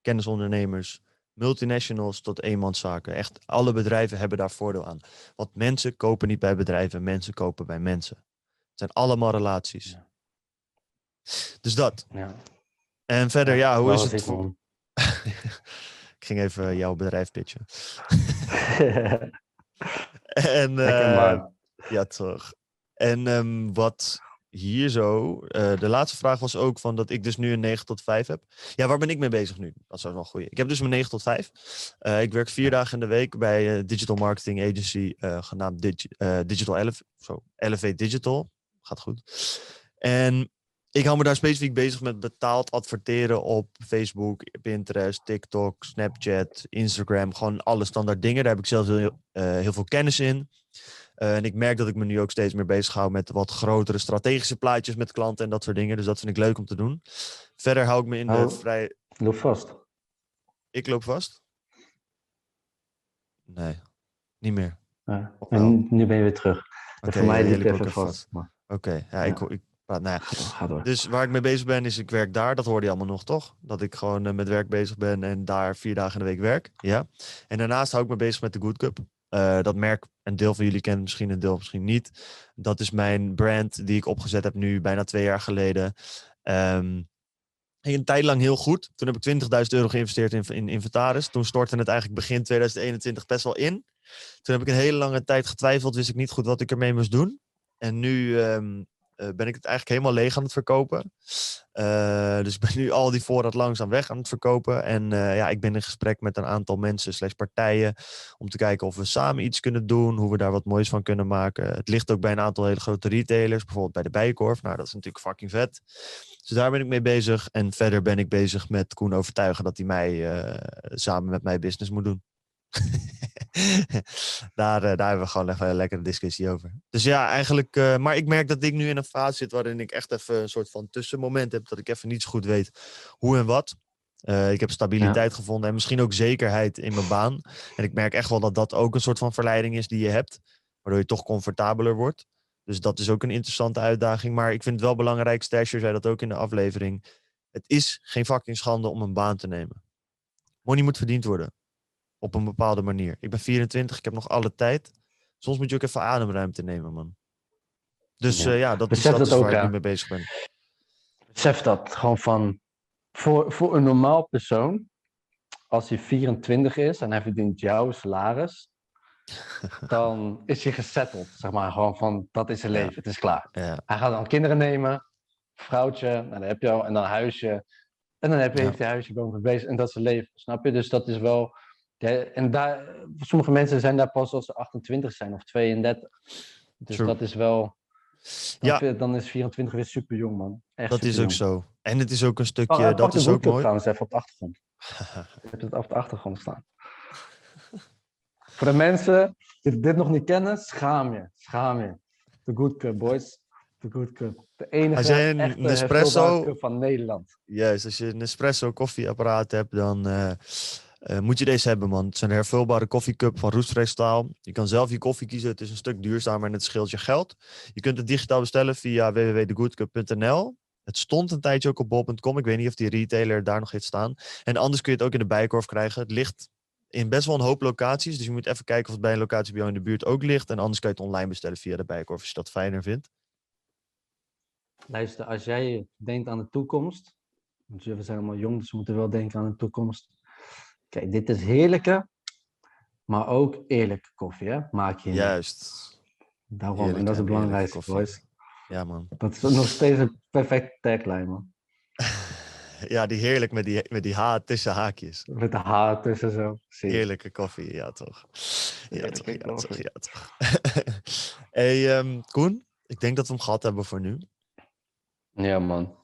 kennisondernemers, multinationals tot eenmanszaken. Echt, alle bedrijven hebben daar voordeel aan. Want mensen kopen niet bij bedrijven, mensen kopen bij mensen. Het zijn allemaal relaties. Ja. Dus dat. ja. En verder, ja, hoe is het? ik, voor-. Ik ging even jouw bedrijf pitchen. En, Lekker, eh, man. Ja, toch. En ehm, wat hier zo, eh, de laatste vraag was ook van dat ik dus nu een 9 tot 5 heb. Ja, waar ben ik mee bezig nu? Dat is wel goeie. Ik heb dus mijn 9 tot 5. Eh, ik werk vier dagen in de week bij een digital marketing agency eh, genaamd Digi- eh, Digital Elevate. Zo, Elevate Digital. Gaat goed. En ik hou me daar specifiek bezig met betaald adverteren op Facebook, Pinterest, TikTok, Snapchat, Instagram. Gewoon alle standaard dingen. Daar heb ik zelf heel, eh, heel veel kennis in. Eh, en ik merk dat ik me nu ook steeds meer bezig hou met wat grotere strategische plaatjes met klanten en dat soort dingen. Dus dat vind ik leuk om te doen. Verder hou ik me in de vrij. Loop vast. Ik loop vast? Nee, niet meer. Ja. Wel? En nu ben je weer terug. Oké, voor mij ja, liep ook even vast. Oké, ja, Ik, ik praat. Nou ja. Dus waar ik mee bezig ben, is ik werk daar. Dat hoorde je allemaal nog, toch? Dat ik gewoon eh, met werk bezig ben en daar vier dagen in de week werk. Ja. En daarnaast hou ik me bezig met de Good Cup. Eh, dat merk een deel van jullie kent misschien, een deel misschien niet. Dat is mijn brand die ik opgezet heb nu bijna twee jaar geleden. Ging een tijd lang heel goed. Toen heb ik 20.000 euro geïnvesteerd in, in inventaris. Toen stortte het eigenlijk begin 2021 best wel in. Toen heb ik een hele lange tijd getwijfeld. Wist ik niet goed wat ik ermee moest doen. En nu ehm, eh, ben ik het eigenlijk helemaal leeg aan het verkopen. Eh, dus ik ben nu al die voorraad langzaam weg aan het verkopen. En eh, ja, ik ben in gesprek met een aantal mensen slash partijen. Om te kijken of we samen iets kunnen doen. Hoe we daar wat moois van kunnen maken. Het ligt ook bij een aantal hele grote retailers. Bijvoorbeeld bij de Bijenkorf. Nou, dat is natuurlijk fucking vet. Dus daar ben ik mee bezig. En verder ben ik bezig met Koen overtuigen dat hij mij samen met mij business moet doen. daar, eh, daar hebben we gewoon even een lekkere discussie over. Dus ja, eigenlijk. eh, maar ik merk dat ik nu in een fase zit waarin ik echt even een soort van tussenmoment heb. Dat ik even niet zo goed weet hoe en wat. Eh, ik heb stabiliteit gevonden en misschien ook zekerheid in mijn baan. En ik merk echt wel dat dat ook een soort van verleiding is die je hebt. Waardoor je toch comfortabeler wordt. Dus dat is ook een interessante uitdaging. Maar ik vind het wel belangrijk, Stasher zei dat ook in de aflevering. Het is geen fucking schande om een baan te nemen. Money moet verdiend worden. Op een bepaalde manier. Ik ben 24, ik heb nog alle tijd. Soms moet je ook even ademruimte nemen, man. Dus Ja. ja, ja dat, is, Besef dat dat is ook, waar ik nu mee bezig ben. Besef dat gewoon van. Voor, voor een normaal persoon, als hij 24 is en hij verdient jouw salaris, dan is hij gesetteld. Zeg maar gewoon van dat is zijn Ja. leven, het is klaar. Ja, Hij gaat dan kinderen nemen, vrouwtje, en dan heb je al, en dan huisje. En dan heb je, Ja. heeft hij huisje boven bezig en dat is zijn leven. Snap je? Dus dat is wel. Ja, en daar, sommige mensen zijn daar pas als ze 28 zijn of 32. Dus True. dat is wel. Ja. snap je? Dan is 24 weer super jong, man. Echt dat is ook zo. En het is ook een stukje, Oh, hij dat is ook mooi. trouwens even op de achtergrond. Ik heb het op de achtergrond staan. Voor de mensen die dit nog niet kennen, schaam je. Schaam je. De Good Cup, boys. De Good Cup. De enige Als jij een Nespresso- van Nederland. Juist, als je een espresso koffieapparaat hebt, dan eh, eh, moet je deze hebben, man. Het is een hervulbare koffiecup van roestvrij staal. Je kan zelf je koffie kiezen. Het is een stuk duurzamer en het scheelt je geld. Je kunt het digitaal bestellen via www.thegoodcup.nl. Het stond een tijdje ook op bol.com. Ik weet niet of die retailer daar nog heeft staan. En anders kun je het ook in de Bijenkorf krijgen. Het ligt in best wel een hoop locaties. Dus je moet even kijken of het bij een locatie bij jou in de buurt ook ligt. En anders kan je het online bestellen via de Bijenkorf als je dat fijner vindt. Luister, als jij denkt aan de toekomst. Want we zijn allemaal jong, dus we moeten wel denken aan de toekomst. Kijk, dit is heerlijke, maar ook eerlijke koffie, hè? Maak je. niet. Juist. Daarom, en dat is het belangrijkste, boys. Ja, man. Dat is nog steeds een perfecte tagline, man. Ja, die heerlijk met die, met die H tussen haakjes. Met de haar tussen zo. Zie. Heerlijke koffie, ja toch. Ja Heerlijke toch, ja toch, ja toch. hey, ehm, Koen, ik denk dat we hem gehad hebben voor nu. Ja, man.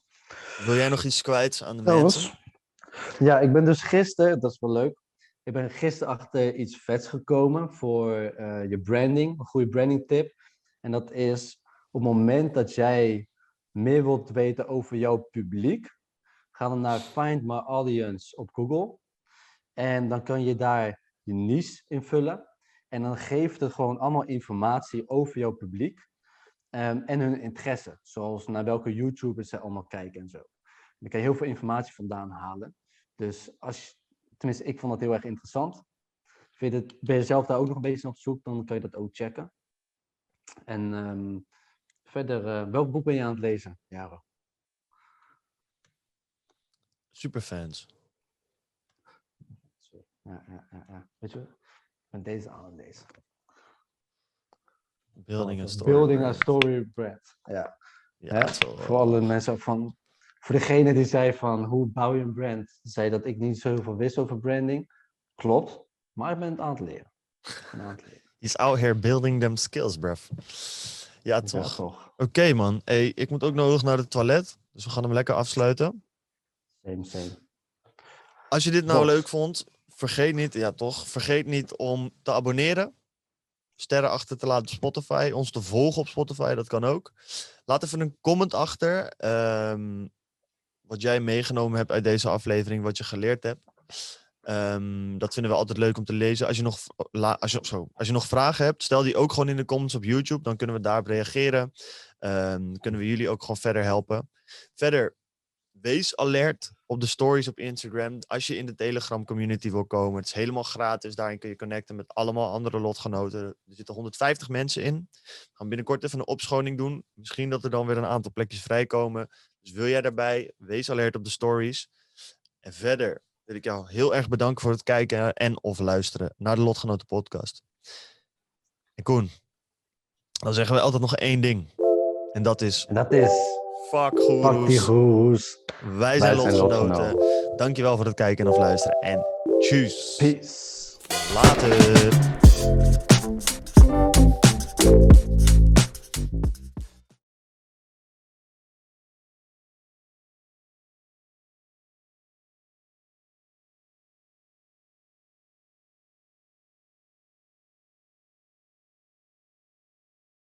Wil jij nog iets kwijt aan de mensen? Ja, ik ben dus gisteren, dat is wel leuk. ik ben gisteren achter iets vets gekomen voor eh, je branding, een goede branding tip. En dat is op het moment dat jij meer wilt weten over jouw publiek, ga dan naar Find My Audience op Google. En dan kan je daar je niche invullen. En dan geeft het gewoon allemaal informatie over jouw publiek ehm, en hun interesse. Zoals naar welke YouTubers ze allemaal kijken en zo. Dan kan je heel veel informatie vandaan halen. Dus als je, tenminste, ik vond dat heel erg interessant. Vind het, ben je zelf daar ook nog een beetje op zoek, dan kan je dat ook checken. En ehm, verder, eh, welk boek ben je aan het lezen, Jaro? Superfans. Ja, ja, ja, ja. Weet je, ik ben deze aan het lezen. Building a story. Building a story brand. Ja. Ja, Hè? Voor alle mensen van. Voor degene die zei van hoe bouw je een brand, zei dat ik niet zoveel wist over branding. Klopt, maar ik ben het aan het leren. Aan het leren. He's out here building them skills, bruv. Ja, Ja, toch. toch. Oké, man. Hey, ik moet ook nodig naar het toilet. Dus we gaan hem lekker afsluiten. Same, same. Als je dit nou leuk vond, vergeet niet, ja toch, vergeet niet om te abonneren. Sterren achter te laten op Spotify. Ons te volgen op Spotify, dat kan ook. Laat even een comment achter. ehm, wat jij meegenomen hebt uit deze aflevering, wat je geleerd hebt. Ehm, dat vinden we altijd leuk om te lezen. Als je, nog, als, je, zo, als je nog vragen hebt, stel die ook gewoon in de comments op YouTube. Dan kunnen we daarop reageren. Ehm, kunnen we jullie ook gewoon verder helpen. Verder, wees alert op de stories op Instagram. Als je in de Telegram community wil komen. Het is helemaal gratis. Daarin kun je connecten met allemaal andere lotgenoten. Er zitten 150 mensen in. We gaan binnenkort even een opschoning doen. Misschien dat er dan weer een aantal plekjes vrijkomen. Dus wil jij daarbij, wees alert op de stories. En verder wil ik jou heel erg bedanken voor het kijken en of luisteren naar de Lotgenoten podcast. En Koen, dan zeggen we altijd nog één ding. En dat is En dat is. fuck Fuck die goeroes. Wij zijn Wij zijn lotgenoten. Dankjewel voor het kijken en of luisteren. En tjus. Peace. Later.